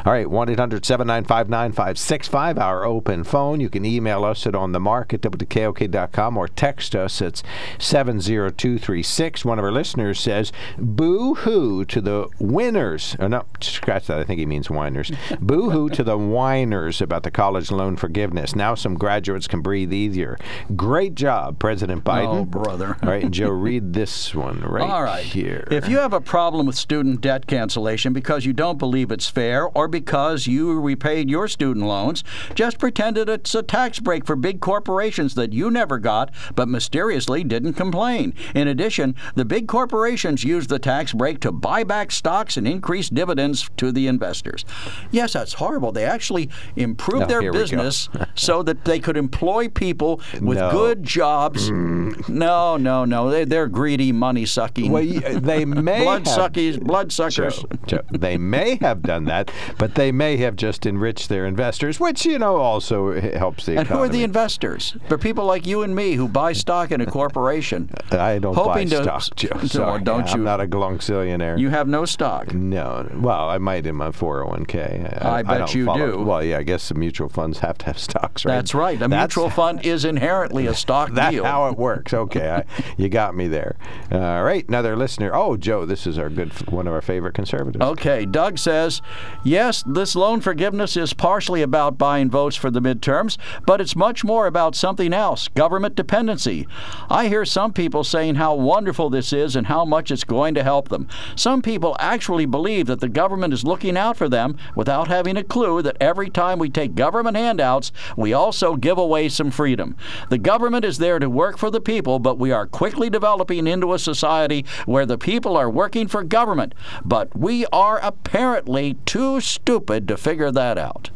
All right, 1 800 795 9565, our open phone. You can email us at onthemark at WKOK.com or text us. It's 70236. One of our listeners says, Boo hoo to the winners. Oh, no, scratch that. I think he means whiners. *laughs* Boo hoo to the whiners about the college loan forgiveness. Now some graduates can breathe easier. Great job, President Biden. Oh, brother. All right, Joe, *laughs* read this one right, All right. here. If you have a problem with student debt cancellation because you don't believe it's fair or because you repaid your student loans, just pretend that it's a tax break for big corporations that you never got but mysteriously didn't complain. In addition, the big corporations use the tax break to buy back stocks and increase dividends to the investors. Yes, that's horrible. They actually improved Oh, their here we go. business so that they could employ people with *laughs* No. good jobs. Mm. No, no, no. They, they're greedy, money sucking. Well, they *laughs* may blood have, suckies, blood suckers. Joe, they may have done that, but they may have just enriched their investors, which you know also helps the And who are the investors? They're people like you and me who buy stock in a corporation. I don't buy to- stock, Joe. *laughs* No, Sorry, don't I'm you? not a glonzillionaire. You have no stock. no, well, I might in my 401k. I bet don't you follow- do. Well, yeah, I guess the mutual funds have to have stocks, right? That's right. A That's- mutual fund is inherently a stock *laughs* That's deal. That's how it works. Okay, I, you got me there. All right, another listener. Oh, Joe, this is our good, one of our favorite conservatives. Okay, Doug says, yes, this loan forgiveness is partially about buying votes for the midterms, but it's much more about something else government dependency. I hear some people saying how wonderful this is and how much it's going to help them. Some people actually believe that the government is looking out for them without having a clue that every time we take government handouts, we also give away some freedom. The government is there to work for the people, but we are quickly developing into a society where the people are working for government. But we are apparently too stupid to figure that out.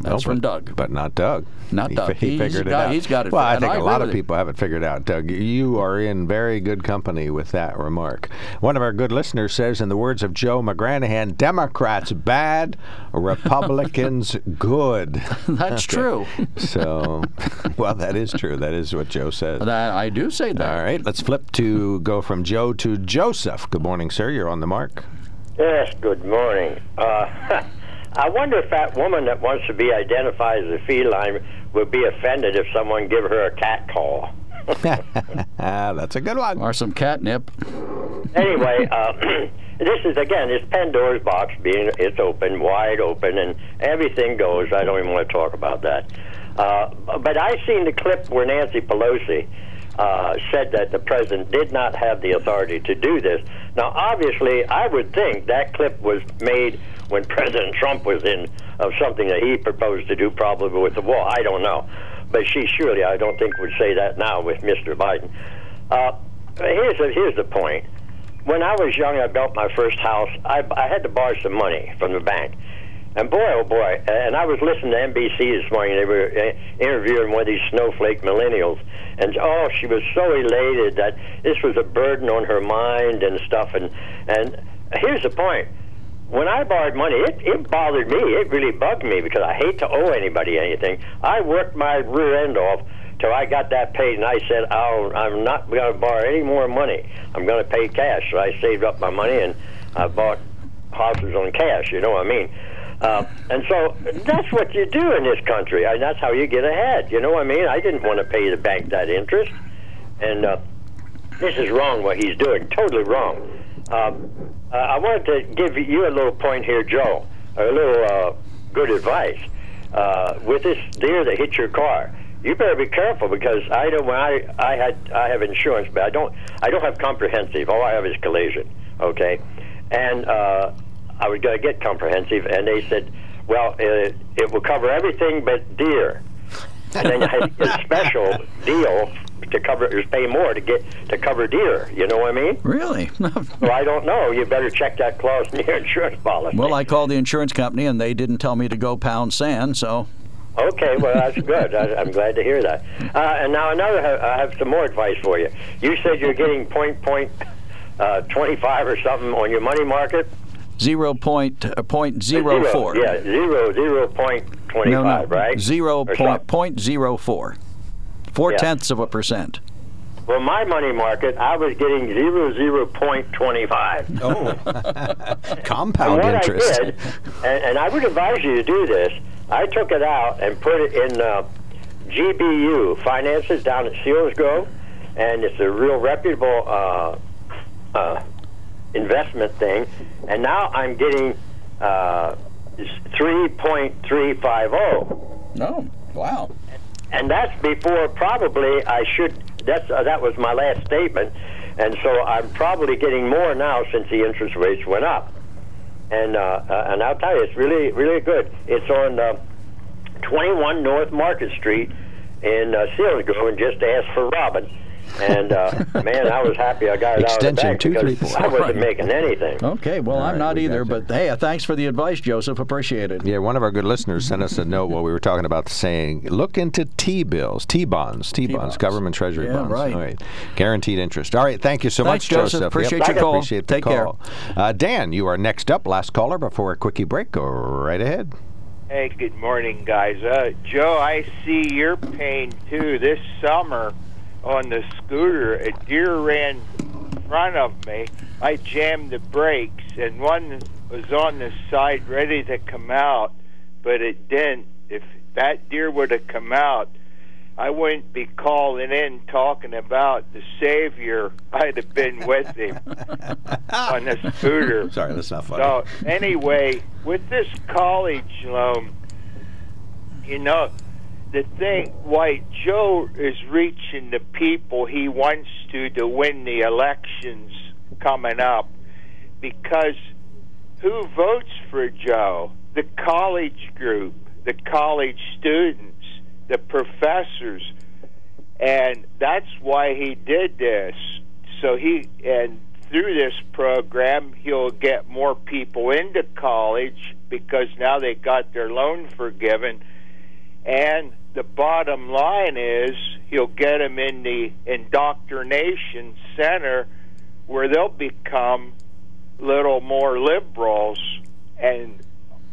That's No, from Doug. But not Doug. Not he, Doug. He He's figured it got- out. he's got it Well, I think I a lot of with people haven't figured out. Doug, you are in very good company with that remark. One of our good listeners says, in the words of Joe McGranahan, Democrats bad, Republicans *laughs* good. *laughs* That's true. So, *laughs* well, that is true. That is what Joe says. That, I do say that. All right, let's flip to go from Joe to Joseph. Good morning, sir. You're on the mark. Yes, good morning. Uh, I wonder if that woman that wants to be identified as a feline would be offended if someone give her a cat call. Ah, *laughs* that's a good one. Or some catnip. Anyway, uh, *clears throat* this is again, it's Pandora's box being it's open, wide open, and everything goes. I don't even want to talk about that. Uh, but I seen the clip where Nancy Pelosi uh, said that the president did not have the authority to do this. Now, obviously, I would think that clip was made when President Trump was in of something that he proposed to do, probably with the wall. I don't know, but she surely, I don't think, would say that now with Mr. Biden. Uh, here's the, here's the point. When I was young, I built my first house. I, I had to borrow some money from the bank. And boy, oh boy, and I was listening to NBC this morning. They were uh, interviewing one of these snowflake millennials. And oh, she was so elated that this was a burden on her mind and stuff. And, and here's the point when I borrowed money, it, it bothered me. It really bugged me because I hate to owe anybody anything. I worked my rear end off till I got that paid, and I said, oh, I'm not going to borrow any more money. I'm going to pay cash. So I saved up my money and I bought houses on cash. You know what I mean? Uh, and so that's what you do in this country. and that's how you get ahead. You know what I mean? I didn't want to pay the bank that interest, and uh, this is wrong what he's doing. Totally wrong. Um, uh, I wanted to give you a little point here, Joe. A little uh, good advice uh, with this deer that hit your car. You better be careful because I know when I I had I have insurance, but I don't I don't have comprehensive. All I have is collision. Okay, and uh, I was going to get comprehensive, and they said, well, it, it will cover everything but deer. And then you had a *laughs* special deal to cover is pay more to get to cover deer. You know what I mean? Really? *laughs* well, I don't know. You better check that clause in your *laughs* insurance policy. Well, I called the insurance company and they didn't tell me to go pound sand, so. Okay, well that's good. I, am glad to hear that. Uh, and now another, I have some more advice for you. You said you're getting point point uh, 25 or something on your money market zero point uh, point zero four. Yeah, zero zero point twenty five, no, no. right? Zero point, point zero four. Four yeah. tenths of a percent. Well, my money market, I was getting zero zero point twenty five. Oh, *laughs* compound and what interest. I did, and, and, I would advise you to do this. I took it out and put it in uh, GBU Finances down at Selinsgrove, and it's a real reputable uh, uh, investment thing, and now I'm getting uh, 3.350. No, wow. And that's before probably I should. That's uh, that was my last statement, and so I'm probably getting more now since the interest rates went up. And uh, uh, and I'll tell you, it's really really good. It's on uh, 21 North Market Street in uh, Selinsgrove, and just ask for Robin and uh, *laughs* man, I was happy I got it Extension out of the bank because I wasn't making anything. Okay, well, All I'm right, not we either, but hey, thanks for the advice, Joseph. Appreciate it. Yeah, one of our good listeners sent us a note while we were talking about saying, look into T bills, T bonds, T bonds, government treasury yeah, bonds. Right. All right, guaranteed interest. All right, thank you so thanks, much, Joseph. Joseph. Appreciate yep. your call. Appreciate the Take call. care. Uh, Dan, you are next up. Last caller before a quickie break. Go right ahead. Hey, good morning, guys. Uh, Joe, I see your pain too. This summer, on the scooter, a deer ran in front of me. I jammed the brakes, and one was on the side ready to come out, but it didn't. If that deer would have come out, I wouldn't be calling in talking about the Savior. I'd have been with him *laughs* on the scooter. Sorry, that's not funny. So, anyway, with this college loan, you know, the thing why Joe is reaching the people he wants to to win the elections coming up because who votes for Joe? The college group, the college students, the professors. And that's why he did this. So he and through this program he'll get more people into college because now they got their loan forgiven and the bottom line is he'll get them in the indoctrination center where they'll become little more liberals and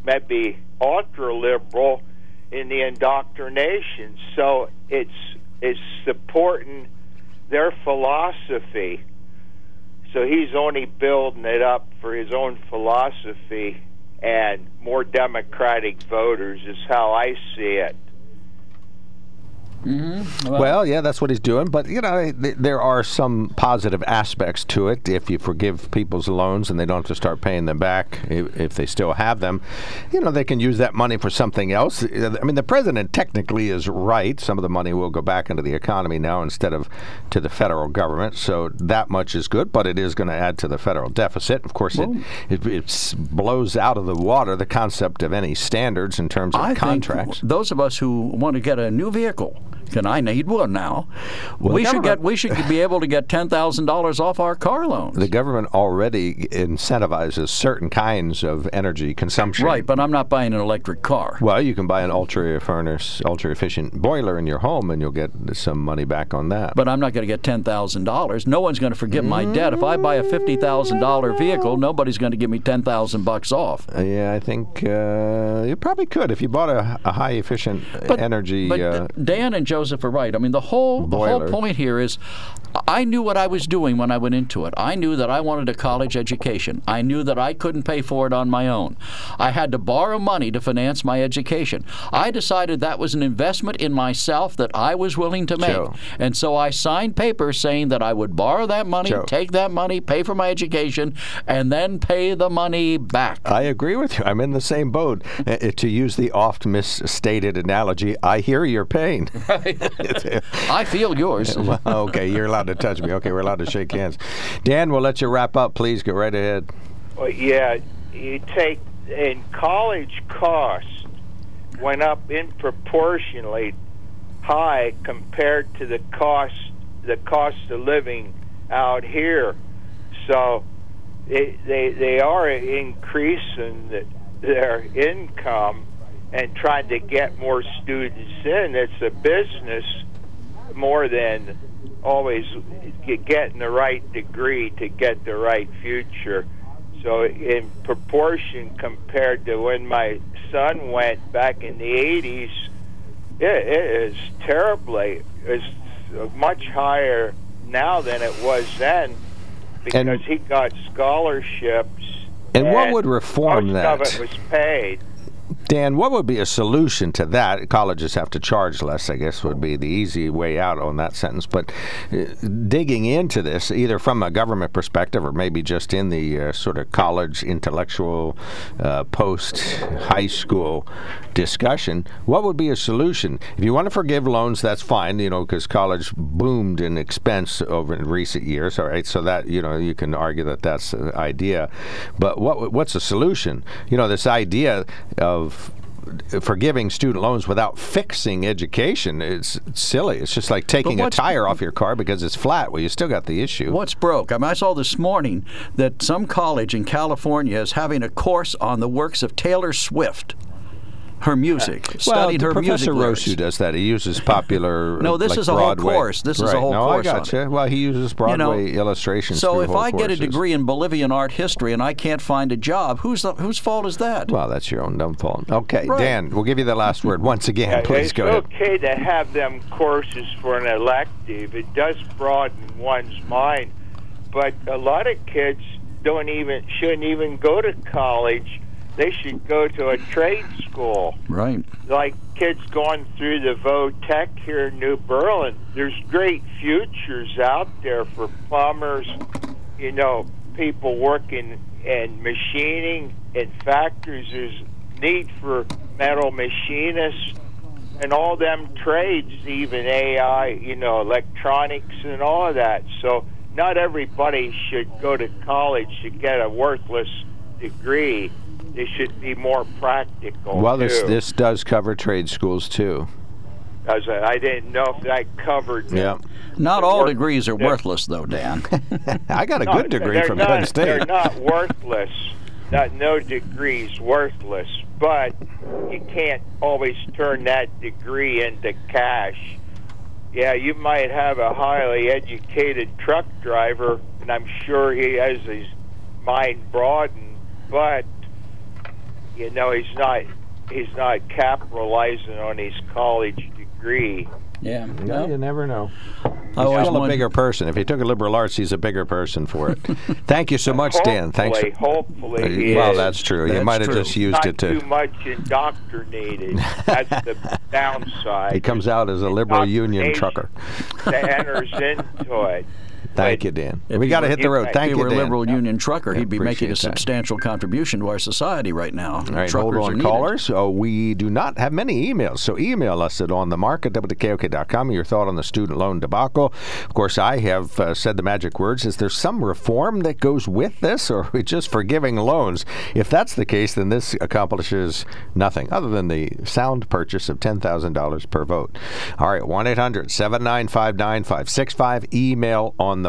maybe ultra liberal in the indoctrination. So it's it's supporting their philosophy. So he's only building it up for his own philosophy and more democratic voters is how I see it. Mm-hmm. Well, well, yeah, that's what he's doing. But you know, th- there are some positive aspects to it. If you forgive people's loans and they don't have to start paying them back, if, if they still have them, you know, they can use that money for something else. I mean, the president technically is right. Some of the money will go back into the economy now instead of to the federal government. So that much is good, but it is going to add to the federal deficit. Of course, it, it, it blows out of the water the concept of any standards in terms of I contracts. Those of us who want to get a new vehicle, and I need one now, Well, we should get we should be able to get ten thousand dollars off our car loans. The government already incentivizes certain kinds of energy consumption. Right, but I'm not buying an electric car. Well, you can buy an ultra furnace, ultra efficient boiler in your home, and you'll get some money back on that. But I'm not going to get ten thousand dollars. No one's going to forgive my debt. If I buy a fifty thousand dollar vehicle, nobody's going to give me ten thousand bucks off. Uh, yeah, I think uh, you probably could if you bought a, a high efficient energy. But uh, Dan and Joseph are right. I mean, the whole the whole point here is, I knew what I was doing when I went into it. I knew that I wanted a college education. I knew that I couldn't pay for it on my own. I had to borrow money to finance my education. I decided that was an investment in myself that I was willing to make, Joe. and so I signed papers saying that I would borrow that money, Joe. take that money, pay for my education, and then pay the money back. I agree with you. I'm in the same boat. *laughs* Uh, to use the oft misstated analogy, I hear your pain. *laughs* *laughs* I feel yours. *laughs* well, okay, you're allowed to touch me. Okay, we're allowed to shake hands. Dan, we'll let you wrap up. Please go right ahead. Well, yeah, you take in college costs went up in proportionally high compared to the cost the cost of living out here. So it, they they are increasing the, their income and trying to get more students in. It's a business more than always getting the right degree to get the right future. So, in proportion compared to when my son went back in the 80s, it, it is terribly, it's much higher now than it was then because he got scholarships. And what would reform most that? of it was paid. Dan, what would be a solution to that? Colleges have to charge less, I guess, would be the easy way out on that sentence. But uh, digging into this, either from a government perspective or maybe just in the uh, sort of college intellectual uh, post high school discussion, what would be a solution? If you want to forgive loans, that's fine, you know, because college boomed in expense over in recent years. All right, so that you know you can argue that that's the idea. But what what's the solution? You know, this idea of forgiving student loans without fixing education is silly. It's just like taking a tire off your car because it's flat. Well, you still got the issue. What's broke? I mean, I saw this morning that some college in California is having a course on the works of Taylor Swift, her music, Well, studying her Professor music. lyrics. Rosu does that. He uses popular. *laughs* No, this like is a whole course. This is a Right. whole no, course I on got you. Well, he uses You know, Broadway illustrations. So if whole I get a degree in Bolivian art history and I can't find a job, whose whose fault is that? Well, that's your own dumb fault. Okay, Right. Dan, we'll give you the last word once again. Yeah, Please it's go ahead. okay to have them courses for an elective. It does broaden one's mind, but a lot of kids don't even shouldn't even go to college. They should go to a trade school. Right. Like kids going through the VOTech here in New Berlin. There's great futures out there for plumbers, you know, people working in machining in factories. There's need for metal machinists and all them trades, even AI, you know, electronics and all of that. So not everybody should go to college to get a worthless degree. They should be more practical. Well, this too. this does cover trade schools too. As I, I didn't know if that covered. Yeah. Not all work- degrees are worthless, though, Dan. *laughs* I got a No, good degree they're from not, Penn State. They're not worthless. Not no degree's worthless, but you can't always turn that degree into cash. Yeah, you might have a highly educated truck driver, and I'm sure he has his mind broadened, but you know he's not he's not capitalizing on his college degree. Yeah. No, you never know. He's always still a bigger person. If he took a liberal arts, he's a bigger person for it. *laughs* Thank you so much, Dan. Thanks. Hopefully, hopefully he well, is. that's true. you might have just used Not it to. too much indoctrinated. That's the *laughs* downside. He comes out as a liberal union trucker. that enters into it. *laughs* Thank you, Dan. If we got to hit the road. Thank if he you, were a Dan. liberal union trucker, he'd be making a appreciate that. substantial contribution to our society right now. All right, hold on, callers. Oh, we do not have many emails, so email us at on the mark at WKOK.com your thought on the student loan debacle. Of course, I have uh, said the magic words. Is there some reform that goes with this, or are *laughs* we just forgiving loans? If that's the case, then this accomplishes nothing other than the sound purchase of $10,000 per vote. All right, 1 800 795 9565. Email on the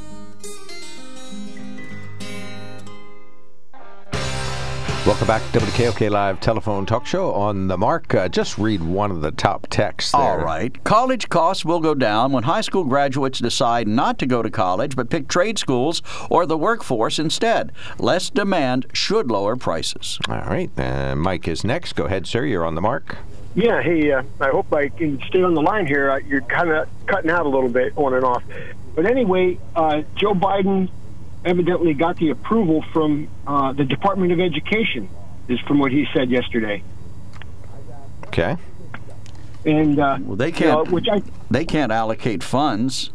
Welcome back to WKOK Live Telephone Talk Show on the mark. Uh, just read one of the top texts there. All right. College costs will go down when high school graduates decide not to go to college but pick trade schools or the workforce instead. Less demand should lower prices. All right. Uh, Mike is next. Go ahead, sir. You're on the mark. Yeah, hey, uh, I hope I can stay on the line here. Uh, you're kind of cutting out a little bit on and off. But anyway, uh, Joe Biden evidently got the approval from uh, the Department of Education, is from what he said yesterday. Okay. And uh, Well, they can't. know, which I they can't allocate funds.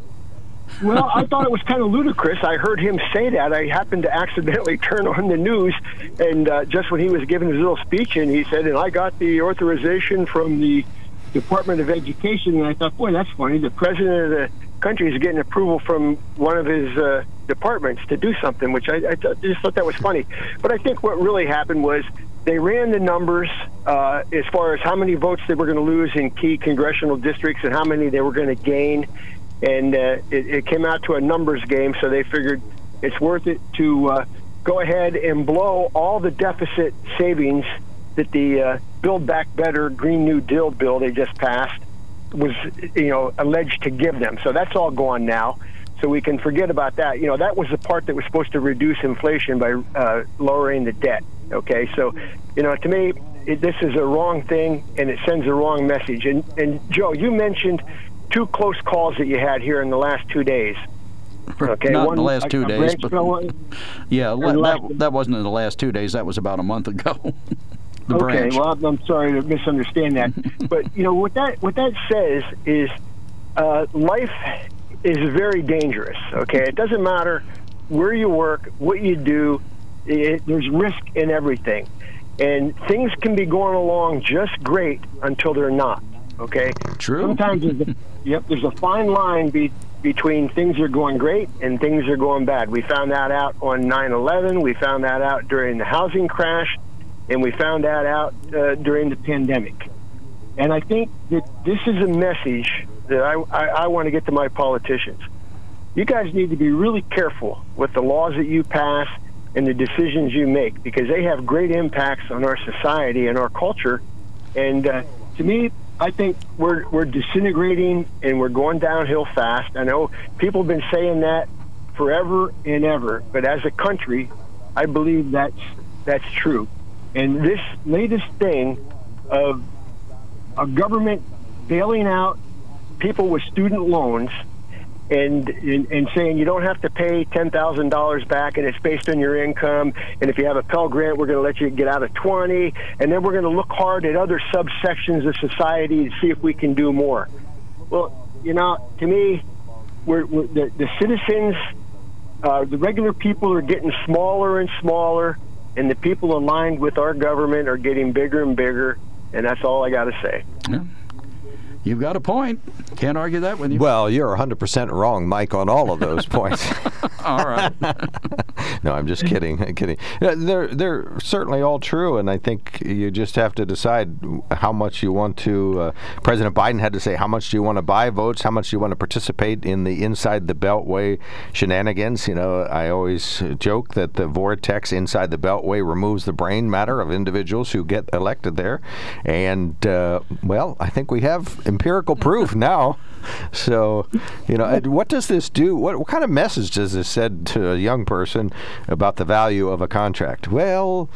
well, I *laughs* thought it was kind of ludicrous. I heard him say that. I happened to accidentally *laughs* turn on the news, and uh, just when he was giving his little speech, and he said, "And I got the authorization from the Department of Education." And I thought, boy, that's funny. The president of the country is getting approval from one of his uh, departments to do something, which I, I just thought that was funny. But I think what really happened was they ran the numbers uh, as far as how many votes they were going to lose in key congressional districts and how many they were going to gain and uh, it, it came out to a numbers game. So they figured it's worth it to uh, go ahead and blow all the deficit savings that the uh, Build Back Better Green New Deal bill they just passed was, you know, alleged to give them. So that's all gone now. So we can forget about that. You know, that was the part that was supposed to reduce inflation by uh, lowering the debt. Okay, so you know, to me, it, this is a wrong thing, and it sends a wrong message. And and Joe, you mentioned two close calls that you had here in the last two days. Okay, Not in one the last two a days, branch but- Yeah, that, that wasn't in the last two days. That was about a month ago. *laughs* the okay, branch. well, I'm- I'm sorry to misunderstand that, *laughs* but you know what that what that says is uh, life is very dangerous. Okay, it doesn't matter where you work, what you do. It, there's risk in everything, and things can be going along just great until they're not. Okay, True. Sometimes there's a, *laughs* yep, there's a fine line be, between things are going great and things are going bad. We found that out on 9/11. We found that out during the housing crash, and we found that out uh, during the pandemic. And I think that this is a message that I, I, I want to get to my politicians. You guys need to be really careful with the laws that you pass and the decisions you make because they have great impacts on our society and our culture. And uh, to me, I think we're we're disintegrating and we're going downhill fast. I know people have been saying that forever and ever, but as a country, I believe that's that's true. And this latest thing of a government bailing out people with student loans and, and and saying you don't have to pay ten thousand dollars back, and it's based on your income. And if you have a Pell Grant, we're going to let you get out of twenty, and then we're going to look hard at other subsections of society to see if we can do more. Well, you know, to me, we're, we're the, the citizens, uh, the regular people are getting smaller and smaller, and the people aligned with our government are getting bigger and bigger. And that's all I got to say. Yeah. You've got a point. Can't argue that with you. Well, you're 100% wrong, Mike, on all of those points. *laughs* all right. *laughs* no, I'm just kidding. I'm *laughs* kidding. They're they're certainly all true, and I think you just have to decide how much you want to. Uh, President Biden had to say how much do you want to buy votes, how much do you want to participate in the inside the Beltway shenanigans. You know, I always joke that the vortex inside the Beltway removes the brain matter of individuals who get elected there, and uh, well, I think we have empirical proof *laughs* now. So, you know, what does this do? What, what kind of message does this send to a young person about the value of a contract? Well,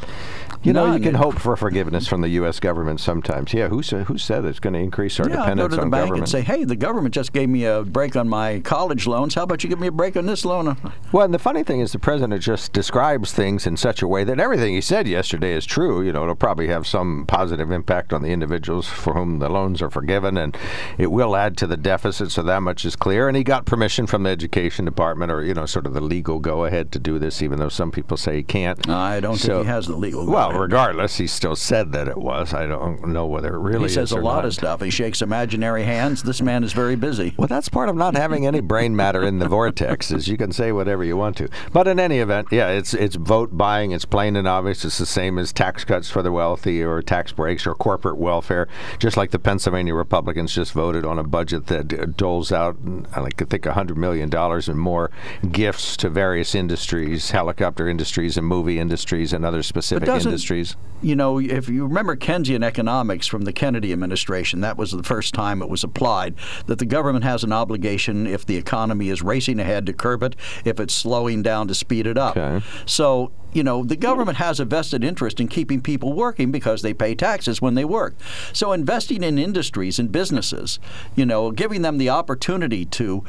you know, None. you can hope for forgiveness from the U.S. government sometimes. Yeah, who said who said it's going to increase our yeah, I'll dependence go to the on bank government? and say, "Hey, the government just gave me a break on my college loans. How about you give me a break on this loan?" Well, and the funny thing is, the president just describes things in such a way that everything he said yesterday is true. You know, it'll probably have some positive impact on the individuals for whom the loans are forgiven, and it will add to the deficit. So that much is clear. And he got permission from the education department, or you know, sort of the legal go-ahead to do this, even though some people say he can't. I don't So- think he has the legal. Well, go-ahead. regardless, he still said that it was. I don't know whether it really is. he says a lot not. of stuff. He shakes imaginary hands. This man is very busy. Well, that's part of not having any brain matter in the vortex. Is you can say whatever you want to. But in any event, yeah, it's it's vote buying. It's plain and obvious. It's the same as tax cuts for the wealthy, or tax breaks, or corporate welfare. Just like the Pennsylvania Republicans just voted on a budget that doles out, I think, hundred million dollars and more gifts to various industries, helicopter industries, and movie industries, and other specific doesn't- industries. You know, if you remember Keynesian economics from the Kennedy administration, that was the first time it was applied that the government has an obligation if the economy is racing ahead to curb it, if it's slowing down to speed it up. Okay. So, you know, the government has a vested interest in keeping people working because they pay taxes when they work. So, investing in industries and businesses, you know, giving them the opportunity to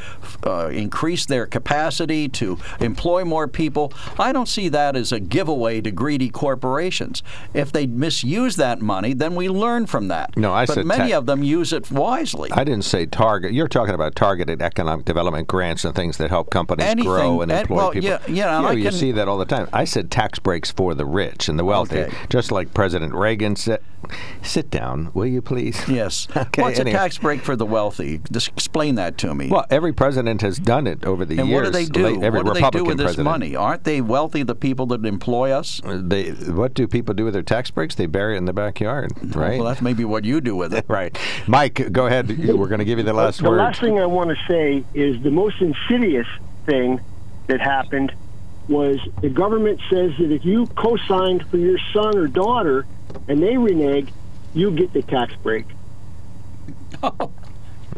uh, increase their capacity, to employ more people, I don't see that as a giveaway to greedy corporations. If they misuse that money, then we learn from that. No, I but said many ta- of them use it wisely. I didn't say target. You're talking about targeted economic development grants and things that help companies Anything- grow and employ and- well, people. yeah, yeah, and I you can- see that all the time. I said tax breaks for the rich and the wealthy, Okay. just like President Reagan said. Sit down, will you please? *laughs* Yes. Okay, What's anyway. a tax break for the wealthy? Just explain that to me. Well, every president has done it over the and years. what do they do? Every what do they Republican do with this president. money? Aren't they wealthy, the people that employ us? They, what do people do with their tax breaks? They bury it in the backyard, oh, right? Well, that's maybe what you do with it. *laughs* right. Mike, go ahead. We're going to give you the last the word. The last thing I want to say is the most insidious thing that happened was the government says that if you co-signed for your son or daughter and they renege, you get the tax break. No, *laughs*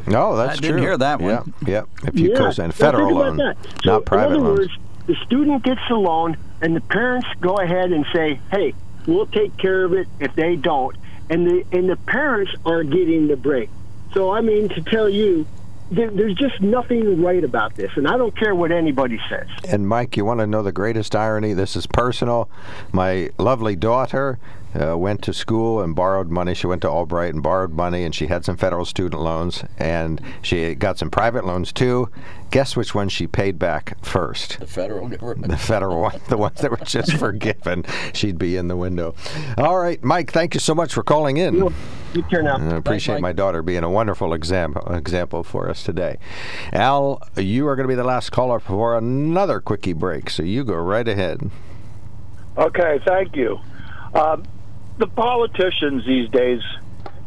oh, that's I didn't true. hear that one. Yeah, yeah. If you yeah. co-sign federal think about loan, that. So, not private in other loans. words, the student gets the loan, and the parents go ahead and say, "Hey, we'll take care of it if they don't," and the and the parents are getting the break. So I mean, to tell you, there, there's just nothing right about this, and I don't care what anybody says. And Mike, you want to know the greatest irony? This is personal. My lovely daughter uh, went to school and borrowed money. She went to Albright and borrowed money, and she had some federal student loans, and she got some private loans too. Guess which one she paid back first? The federal government. The federal one, the ones that were just *laughs* forgiven. She'd be in the window. All right, Mike, thank you so much for calling in. You turn out. I appreciate Mike. my daughter being a wonderful example example for us today. Al, you are going to be the last caller for another quickie break, so you go right ahead. Okay, thank you. Um, the politicians these days,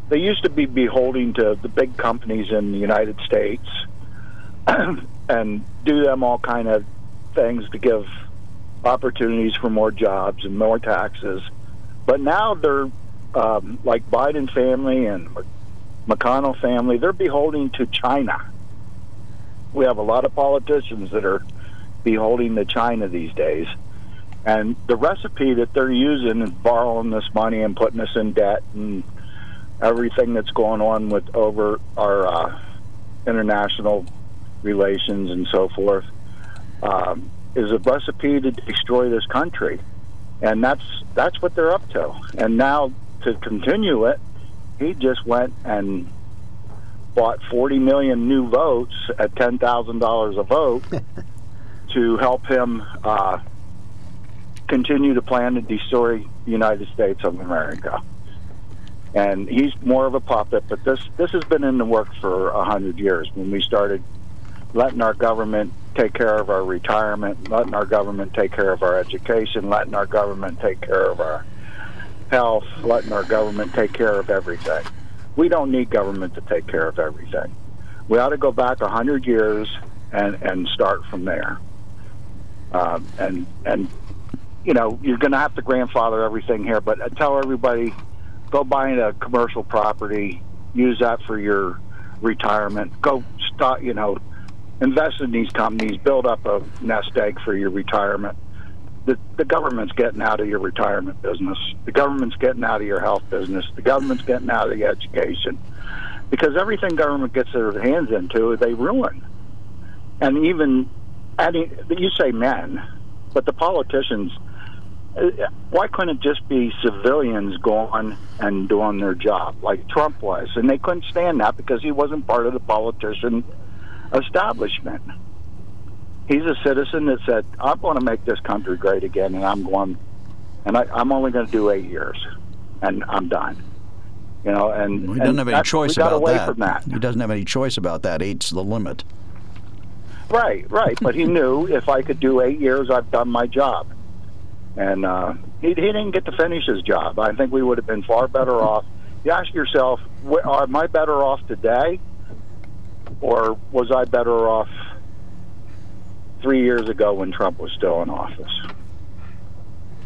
they used to be beholding to the big companies in the United States *clears throat* and do them all kind of things to give opportunities for more jobs and more taxes. But now they're um, like Biden family and McConnell family. They're beholding to China. We have a lot of politicians that are beholding to China these days. And the recipe that they're using is borrowing this money and putting us in debt and everything that's going on with over our uh, international relations and so forth um, is a recipe to destroy this country, and that's that's what they're up to. And now to continue it, he just went and bought 40 million new votes at $10,000 a vote *laughs* to help him uh, continue to plan to destroy the United States of America. And he's more of a puppet, but this this has been in the works for a hundred years. When we started letting our government take care of our retirement, letting our government take care of our education, letting our government take care of our health, letting our government take care of everything. We don't need government to take care of everything. We ought to go back a hundred years and and start from there. Um, and and you know you're going to have to grandfather everything here, but I tell everybody go buy a commercial property, use that for your retirement. Go start, you know, invest in these companies, build up a nest egg for your retirement. The, the government's getting out of your retirement business. The government's getting out of your health business. The government's getting out of the education. Because everything government gets their hands into, they ruin. And even, adding, you say men, but the politicians, uh, Uh, why couldn't it just be civilians going and doing their job like Trump was? And they couldn't stand that because he wasn't part of the politician establishment. He's a citizen that said, "I want to make this country great again," and I'm going, and I, I'm only going to do eight years, and I'm done. You know, and He doesn't and have any choice about away that. From that. He doesn't have any choice about that. Eight's the limit. Right, right. But he knew if I could do eight years, I've done my job. And uh, he, he didn't get to finish his job. I think we would have been far better off. You ask yourself, am I better off today, or was I better off three years ago when Trump was still in office?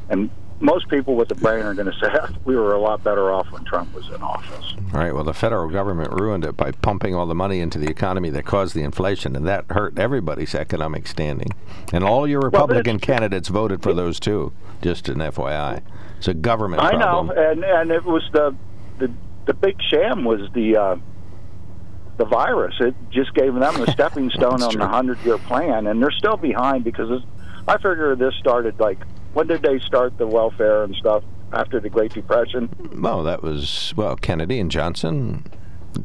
And most people with a brain are going to say *laughs* we were a lot better off when Trump was in office. All right. Well, the federal government ruined it by pumping all the money into the economy that caused the inflation, and that hurt everybody's economic standing. And all your Republican candidates voted for those too. Just an FYI. It's a government I problem. know, and and it was the the the big sham was the uh, the virus. It just gave them a *laughs* stepping stone on the hundred year plan, and they're still behind because I figure this started like when did they start the welfare and stuff after the Great Depression? Well, that was well Kennedy and Johnson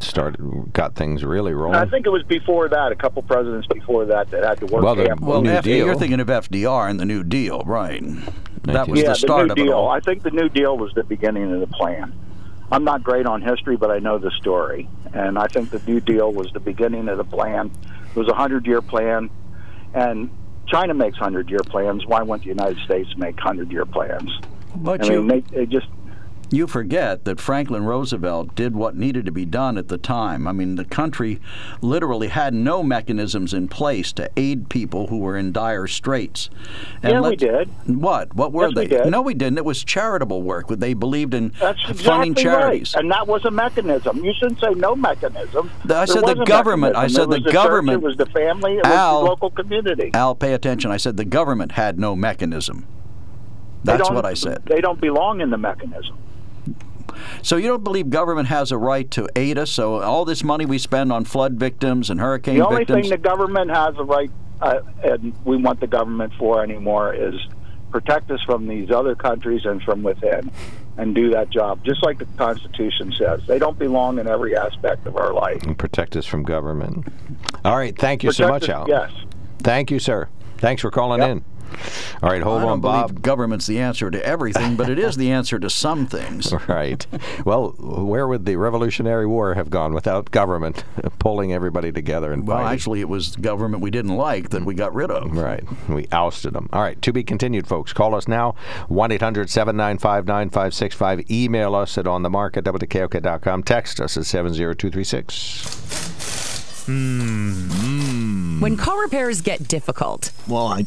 started got things really rolling. I think it was before that, a couple presidents before that that had to work. Well, the Well, New F- Deal. you're thinking of FDR and the New Deal, right? That was yeah, the start New of it Deal. all. I think the New Deal was the beginning of the plan. I'm not great on history, but I know the story, and I think the New Deal was the beginning of the plan. It was a hundred-year plan, and China makes hundred-year plans. Why wouldn't the United States make hundred-year plans? But I you, mean, they, they just you forget that Franklin Roosevelt did what needed to be done at the time. I mean, the country literally had no mechanisms in place to aid people who were in dire straits. Yeah, we did. What? What were Yes, they? we. No, we didn't. It was charitable work. They believed in that's funding exactly charities. right, and that was a mechanism. You shouldn't say no mechanism. I There said the government- I said the church, government- it was the family. It was the local community. Al, pay attention. I said the government had no mechanism. That's what I said. They don't belong in the mechanism. So you don't believe government has a right to aid us? So all this money we spend on flood victims and hurricane victims. The only victims. thing the government has a right, uh, and we want the government for anymore, is protect us from these other countries and from within, and do that job, just like the Constitution says. They don't belong in every aspect of our life. and protect us from government. All right. Thank you so much, us- Al. Yes. Thank you, sir. Thanks for calling in. *laughs* All right, hold I don't on, believe Bob. government's the answer to everything, but it is the answer to some things. *laughs* Right. Well, where would the Revolutionary War have gone without government *laughs* pulling everybody together and Well, fighting? actually, it was government we didn't like that we got rid of. Right. We ousted them. All right. To be continued, folks. Call us now. 1 800 795 9565. Email us at onthemark at WKOK.com. Text us at 70236. Hmm. When car repairs get difficult, Well, I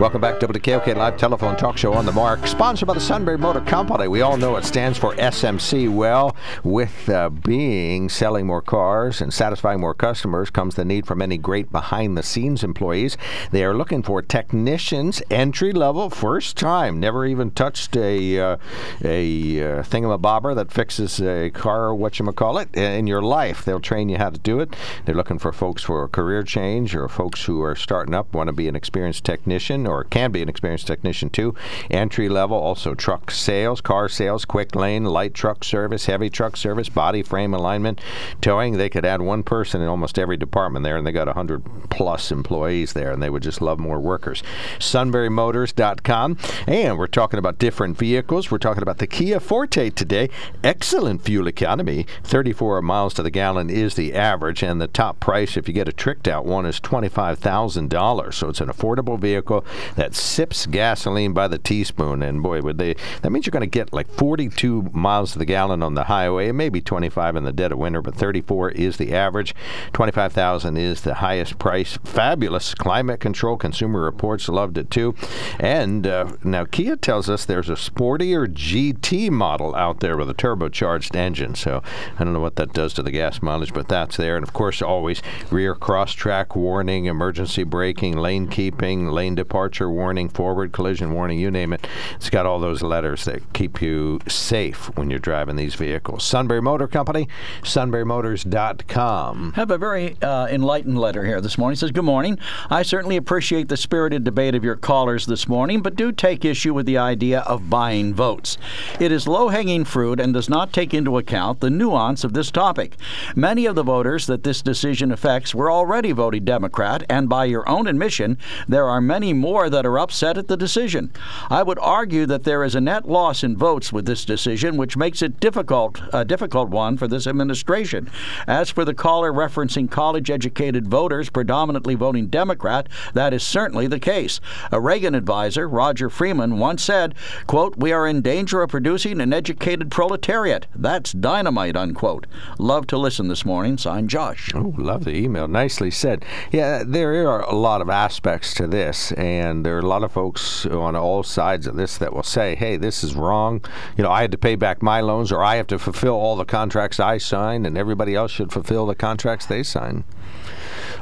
Welcome back to WKOK Live Telephone Talk Show on the Mark, sponsored by the Sunbury Motor Company. We all know it stands for SMC. Well, with uh, being selling more cars and satisfying more customers comes the need for many great behind the scenes employees. They are looking for technicians, entry level, first time, never even touched a uh, a uh, thingamabobber that fixes a car, what you call it, in your life. They'll train you how to do it. They're looking for folks for a career change or folks who are starting up, want to be an experienced technician or can be an experienced technician too. Entry level, also truck sales, car sales, quick lane, light truck service, heavy truck service, body frame alignment, towing. They could add one person in almost every department there, and they got 100 plus employees there, and they would just love more workers. SunburyMotors.com. And we're talking about different vehicles. We're talking about the Kia Forte today. Excellent fuel economy. 34 miles to the gallon is the average, and the top price, if you get a tricked out one, is $25,000. So it's an affordable vehicle that sips gasoline by the teaspoon. And boy, would they! That means you're going to get like 42 miles to the gallon on the highway, maybe 25 in the dead of winter, but 34 is the average. 25,000 is the highest price. Fabulous climate control. Consumer Reports loved it too. And uh, now Kia tells us there's a sportier GT model out there with a turbocharged engine. So I don't know what that does to the gas mileage, but that's there. And of course, always rear cross track warning, emergency braking, lane keeping, lane departure warning, forward collision warning, you name it. It's got all those letters that keep you safe when you're driving these vehicles. Sunbury Motor Company, sunburymotors.com. Have a very uh, enlightened letter here this morning. It says, Good morning. I certainly appreciate the spirited debate of your callers this morning, but do take issue with the idea of buying votes. It is low hanging fruit and does not take into account the nuance of this topic. Many of the voters that this decision affects were already voting Democrat, and by your own admission, there are many more that are upset at the decision. I would argue that there is a net loss in votes with this decision, which makes it difficult a difficult one for this administration. As for the caller referencing college educated voters predominantly voting Democrat, that is certainly the case. A Reagan advisor, Roger Freeman, once said, quote, We are in danger of producing an educated proletariat. That's dynamite, unquote. Love to listen this morning. Signed Josh. Oh, love the email. Nicely said. Yeah, there are a lot of aspects to this, and there are a lot of folks on all sides of this that will say, hey, this is wrong. You know, I had to pay back my loans, or I have to fulfill all the contracts I signed, and everybody else should fulfill the contracts they sign.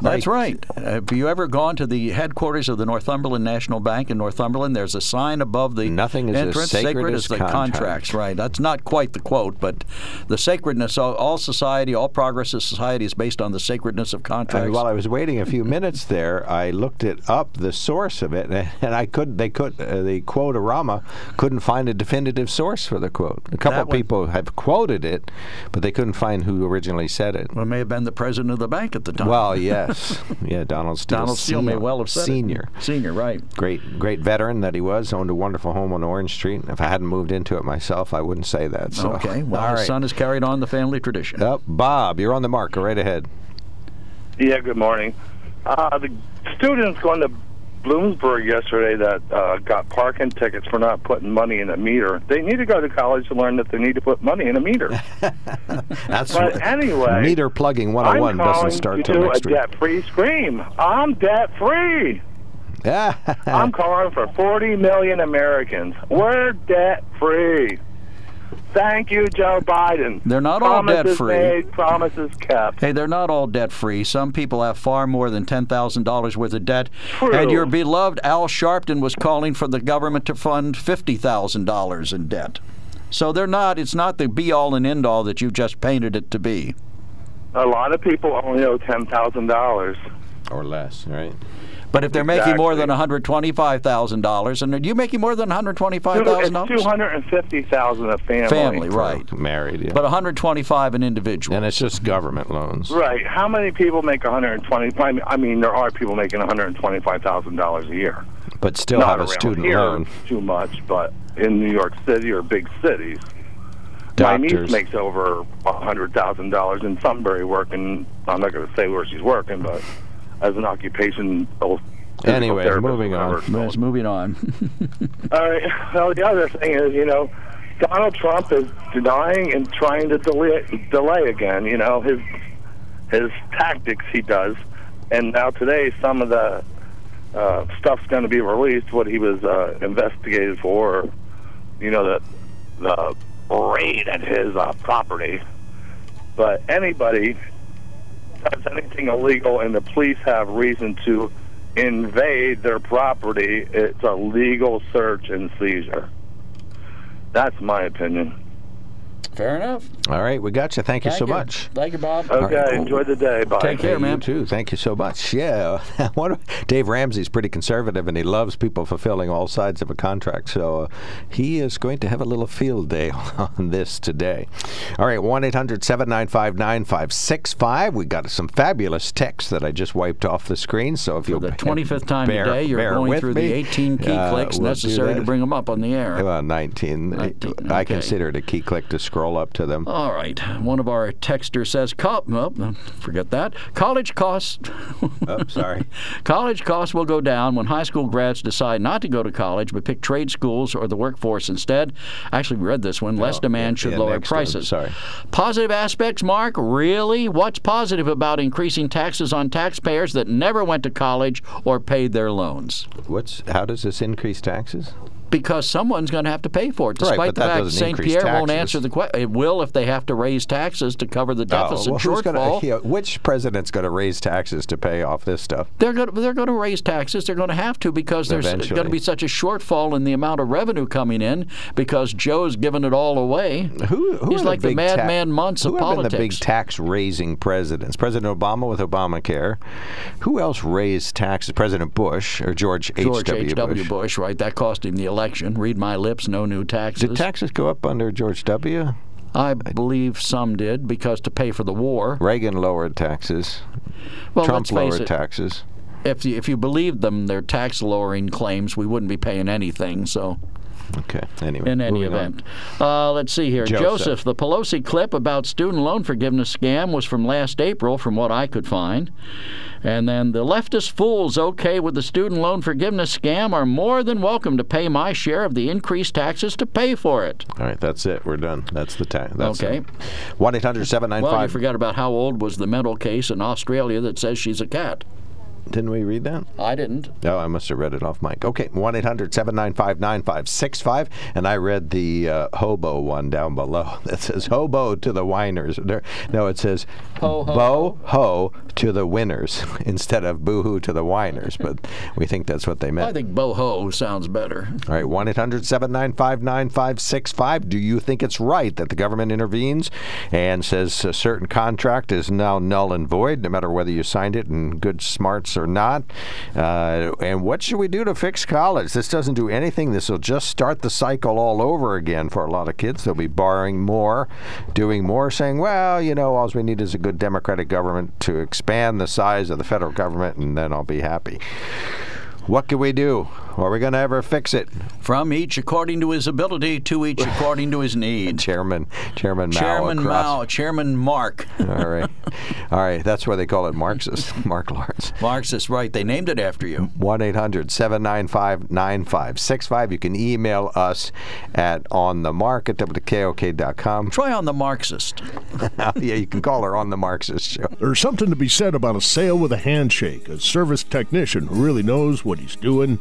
That's right. Have you ever gone to the headquarters of the Northumberland National Bank in Northumberland? There's a sign above the Nothing is as entrance. sacred as as the contract. contracts. Right. That's not quite the quote, but the sacredness. of all society, all progress of society is based on the sacredness of contracts. And while I was waiting a few minutes there, I looked it up, the source of it, *laughs* and I could they could uh, the quote-orama couldn't find a definitive source for the quote. A couple of people have quoted it, but they couldn't find who originally said it. Well, it may have been the president of the bank at the time. Well, yes, *laughs* yeah, Donald Steele. Donald Steele may well have said it. senior. Senior, right? Great, great veteran that he was. Owned a wonderful home on Orange Street. If I hadn't moved into it myself, I wouldn't say that. So. Okay. Well, all his right. son has carried on the family tradition. Up, Bob, you're on the mark. Go right ahead. Yeah, good morning. Uh, the students going to Bloomsburg yesterday that uh, got parking tickets for not putting money in a meter. They need to go to college to learn that they need to put money in a meter. *laughs* That's But what- anyway, meter plugging 101 I'm doesn't start to till next week. debt-free scream. I'm debt-free. Yeah. *laughs* I'm calling for 40 million Americans. We're debt-free. Thank you, Joe Biden. They're not all promises debt-free. Made, promises kept. Hey, they're not all debt free. Some people have far more than $10,000 worth of debt. True. And your beloved Al Sharpton was calling for the government to fund $50,000 in debt. So they're not, it's not the be all and end all that you've just painted it to be. A lot of people only owe ten thousand dollars. or less, right? But if they're making more than $125,000, and are you making more than $125,000? Two hundred and fifty thousand a family. Family, right. Married, yeah. But 125 an individual. and it's just government loans. Right. How many people make one hundred and twenty? I mean- I mean, there are people making one hundred and twenty-five thousand dollars a year. But still Not have a student here loan. Too much, but in New York City or big cities. My niece makes over a hundred thousand dollars in Sunbury working. I'm not going to say where she's working, but as an occupation. physical Anyways, therapist moving on. whatever. Yes, moving on. *laughs* All right. Well, the other thing is, you know, Donald Trump is denying and trying to delay, delay again. You know, his his tactics he does, and now today some of the uh, stuff's going to be released. What he was uh, investigated for, you know, the the raid at his uh, property. But anybody does anything illegal, and the police have reason to invade their property, it's a legal search and seizure. That's my opinion. Fair enough. All right, we got you. Thank you Thank so you. much. Thank you, Bob. Okay, enjoy the day. Bye. Take care, Hey, man. You too. Thank you so much. Yeah, *laughs* What- Dave Ramsey's pretty conservative, and he loves people fulfilling all sides of a contract. So uh, he is going to have a little field day *laughs* on this today. All right, one 9565 We got some fabulous texts that I just wiped off the screen. So if you'll The *laughs* 25th time bear, today, you're going through me, the 18 key uh, clicks we'll necessary to bring them up on the air. Well, 19. 19, I okay. consider it a key click to scroll up to them. All right. One of our texters says, Co- well, no, forget that. College costs. oh, sorry. *laughs* College costs will go down when high school grads decide not to go to college but pick trade schools or the workforce instead. Actually, we read this one. Less Oh, demand should yeah, lower one. prices. Sorry. Positive aspects, Mark? Really? What's positive about increasing taxes on taxpayers that never went to college or paid their loans? What's how does this increase taxes? Because someone's going to have to pay for it. Despite but the fact St. Pierre won't answer the question. It will if they have to raise taxes to cover the oh, deficit Oh, well, shortfall. Gonna, which president's going to raise taxes to pay off this stuff? They're going, to, they're going to raise taxes. They're going to have to because there's going to be such a shortfall in the amount of revenue coming in because Joe's giving it all away. Who, who He's like the, ta- madman months who of have been the big tax-raising presidents? President Obama with Obamacare. Who else raised taxes? President Bush or George George H.W. H.W. Bush? Bush, right? That cost him the election. Read my lips, no new taxes. Did taxes go up under George W? I believe some did because to pay for the war. Reagan lowered taxes. Well, Trump lowered it. taxes. If you, if you believed them, their tax lowering claims, we wouldn't be paying anything. So. Okay. Anyway, in any event. Uh, let's see here. Joseph. the Pelosi clip about student loan forgiveness scam was from last April, from what I could find. And then the leftist fools okay with the student loan forgiveness scam are more than welcome to pay my share of the increased taxes to pay for it. All right, that's it. We're done. That's the tax. That's Okay. One eight hundred seven nine Well, you five. forgot about how old was the mental case in Australia that says she's a cat. Didn't we read that? I didn't. Oh, I must have read it off mic. Okay, 1 800 795 9565. And I read the uh, hobo one down below *laughs* that says hobo to the whiners. There, no, it says Ho, ho, bo ho to the winners *laughs* instead of boo hoo to the whiners. But we think that's what they meant. I meant. think boho sounds better. All right, 1 800 795 9565. Do you think it's right that the government intervenes and says a certain contract is now null and void, no matter whether you signed it in good smarts or not? Uh, and what should we do to fix college? This doesn't do anything. This will just start the cycle all over again for a lot of kids. They'll be borrowing more, doing more, saying, well, you know, all we need is a good democratic government to expand the size of the federal government, and then I'll be happy. What can we do? Are we going to ever fix it? From each according to his ability, to each according to his need. *laughs* Chairman, Chairman Mao. Chairman Mao, Chairman Mark. *laughs* All right, all right. That's why they call it Marxist. *laughs* Mark Lawrence. Marxist, right? They named it after you. 1 800 795 9565. You can email us at onthemark at wkok.com. Try on the Marxist. yeah, you can call her on the Marxist show. There's something to be said about a sale with a handshake, a service technician who really knows what he's doing.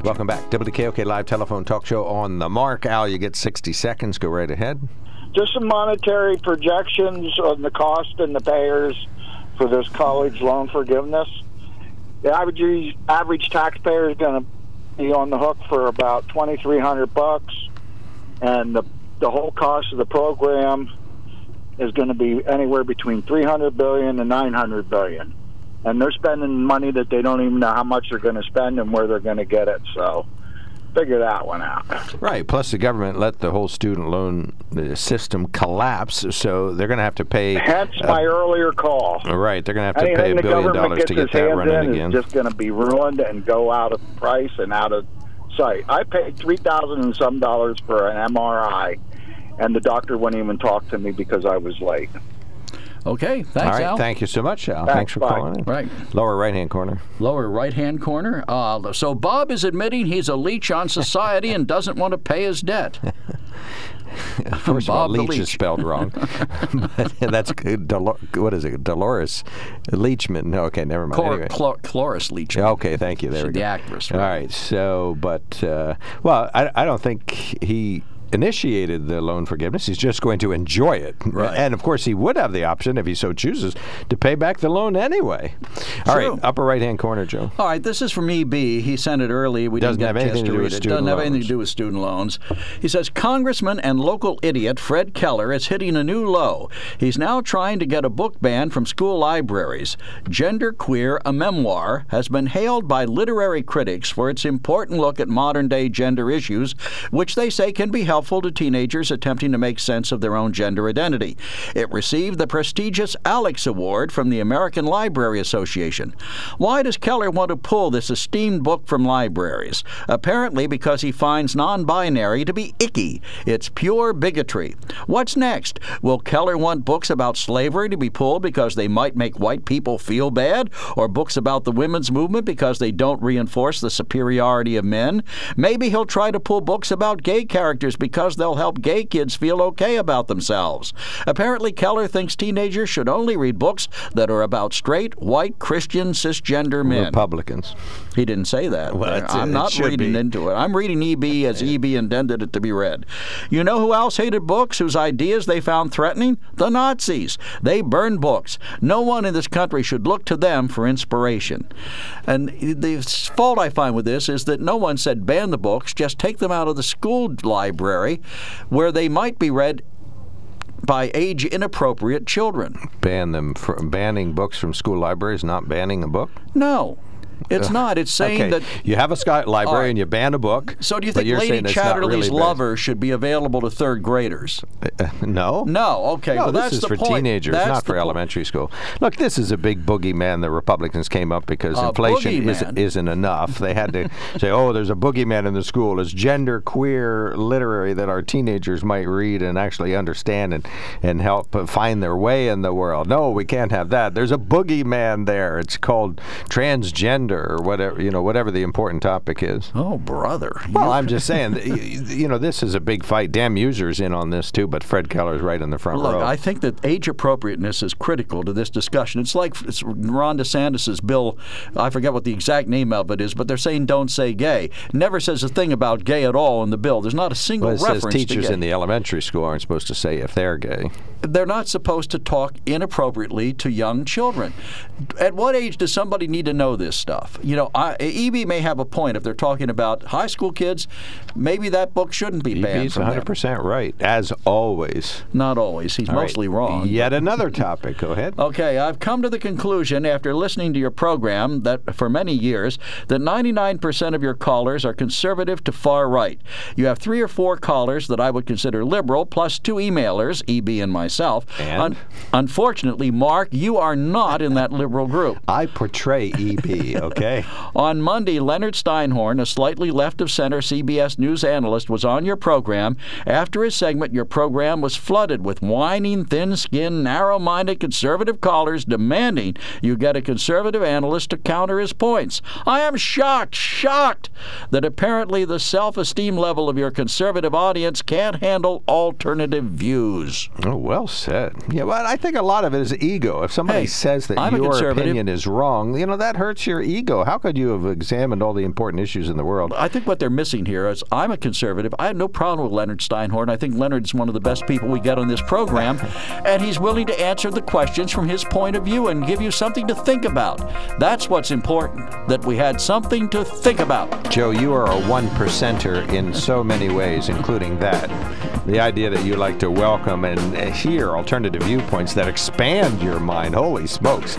Welcome back. WKOK Live Telephone Talk Show on the mark. Al, you get 60 seconds. Go right ahead. Just some monetary projections on the cost and the payers for this college loan forgiveness. The average average taxpayer is going to be on the hook for about twenty three hundred bucks, and the the whole cost of the program is going to be anywhere between three hundred billion and nine hundred billion, and they're spending money that they don't even know how much they're going to spend and where they're going to get it. So figure that one out. Right. Plus, the government let the whole student loan uh, system collapse, so they're going to have to pay. Hence uh, my earlier call. Right. They're going to have to Anything pay a billion dollars to get that running in again. is just going to be ruined and go out of price and out of sight. I paid three thousand and some dollars for an MRI, and the doctor wouldn't even talk to me because I was late. Okay, thanks, All right. Al. Thank you so much, Al. Thanks, Thanks for bye. calling in. Right. Lower right hand corner. Lower right hand corner. Uh, so Bob is admitting he's a leech on society and doesn't want to pay his debt. *laughs* *laughs* First of all, Bob the Leach, is spelled wrong. but *laughs* that's Dolo- what is it? Dolores Leachman. No, okay, never mind. Chlor- Anyway. Chlor- Cloris Leach. Okay, thank you. There She's we the go. actress, All right? right. So, but uh, well, I, I don't think he initiated the loan forgiveness. He's just going to enjoy it. Right. And of course, he would have the option, if he so chooses, to pay back the loan anyway. All right, True. upper right hand corner, Joe. All right, this is from EB. He sent it early. We Doesn't didn't have anything to do with it. student Doesn't have anything loans. to do with student loans. He says Congressman and local idiot Fred Keller is hitting a new low. He's now trying to get a book ban from school libraries. Gender Queer, a memoir, has been hailed by literary critics for its important look at modern day gender issues, which they say can be helpful to teenagers attempting to make sense of their own gender identity. It received the prestigious Alex Award from the American Library Association. Why does Keller want to pull this esteemed book from libraries? Apparently because he finds non binary to be icky. It's pure bigotry. What's next? Will Keller want books about slavery to be pulled because they might make white people feel bad? Or books about the women's movement because they don't reinforce the superiority of men? Maybe he'll try to pull books about gay characters because they'll help gay kids feel okay about themselves. Apparently, Keller thinks teenagers should only read books that are about straight, white, Christian, cisgender men. Republicans. He didn't say that. Well, I'm not reading be. into it. I'm reading EB as EB intended it to be read. You know who else hated books whose ideas they found threatening? The Nazis. They burned books. No one in this country should look to them for inspiration. And the fault I find with this is that no one said ban the books, just take them out of the school library where they might be read by age inappropriate children. Ban them from banning books from school libraries, not banning a book. No. It's not. It's saying okay. that you have a sky library right. and you ban a book. So do you think Lady not Chatterley's really. Lover should be available to third graders? No. No. Okay. No, well, this is for point. teenagers, That's not for elementary school. Look, this is a big boogeyman the Republicans came up because A inflation boogeyman? isn't, isn't enough. They had to *laughs* say, oh, there's a boogeyman in the school. It's gender queer literary that our teenagers might read and actually understand and, and help uh, find their way in the world. No, we can't have that. There's a boogeyman there. It's called transgender or whatever, you know, whatever the important topic is. Oh, brother. Well, I'm *laughs* just saying, that, y- y- you know, this is a big fight. Dan Meuser's in on this too, but Fred Keller's right in the front Look, row. I think that age appropriateness is critical to this discussion. It's like it's Ron DeSantis's bill. I forget what the exact name of it is, but they're saying "Don't say gay." Never says a thing about gay at all in the bill. There's not a single Well, it says reference to teachers in the elementary school aren't supposed to say if they're gay. they're not supposed to talk inappropriately to young children. At what age does somebody need to know this stuff? You know, I, EB may have a point if they're talking about high school kids. Maybe that book shouldn't be banned He's from 100% right, as always. Not always. He's All right. mostly wrong. Yet another topic. Go ahead. Okay, I've come to the conclusion after listening to your program that for many years that 99% of your callers are conservative to far right. You have three or four callers that I would consider liberal, plus two emailers, EB and myself. And? unfortunately, Mark, you are not in that liberal group. I portray EB, okay? *laughs* On Monday, Leonard Steinhorn, a slightly left of center CBS News analyst, was on your program. After his segment, your program was flooded with whining, thin skinned, narrow minded conservative callers demanding you get a conservative analyst to counter his points. I am shocked, shocked that apparently the self esteem level of your conservative audience can't handle alternative views. Oh, well said. Yeah, well, I think a lot of it is ego. If somebody Hey, says that I'm your opinion is wrong, you know, that hurts your ego. How could you have examined all the important issues in the world? I think what they're missing here is I'm a conservative. I have no problem with Leonard Steinhorn. I think Leonard's one of the best people we get on this program, *laughs* and he's willing to answer the questions from his point of view and give you something to think about. That's what's important, that we had something to think about. Joe, you are a one percenter in so many ways, including that. The idea that you like to welcome and hear alternative viewpoints that expand your mind. Holy smokes.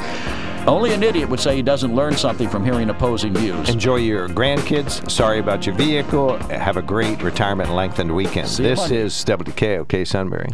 Only an idiot would say he doesn't learn something from hearing opposing views. Enjoy your grandkids. Sorry about your vehicle. Have a great retirement lengthened weekend. See This is WKOK Sunbury.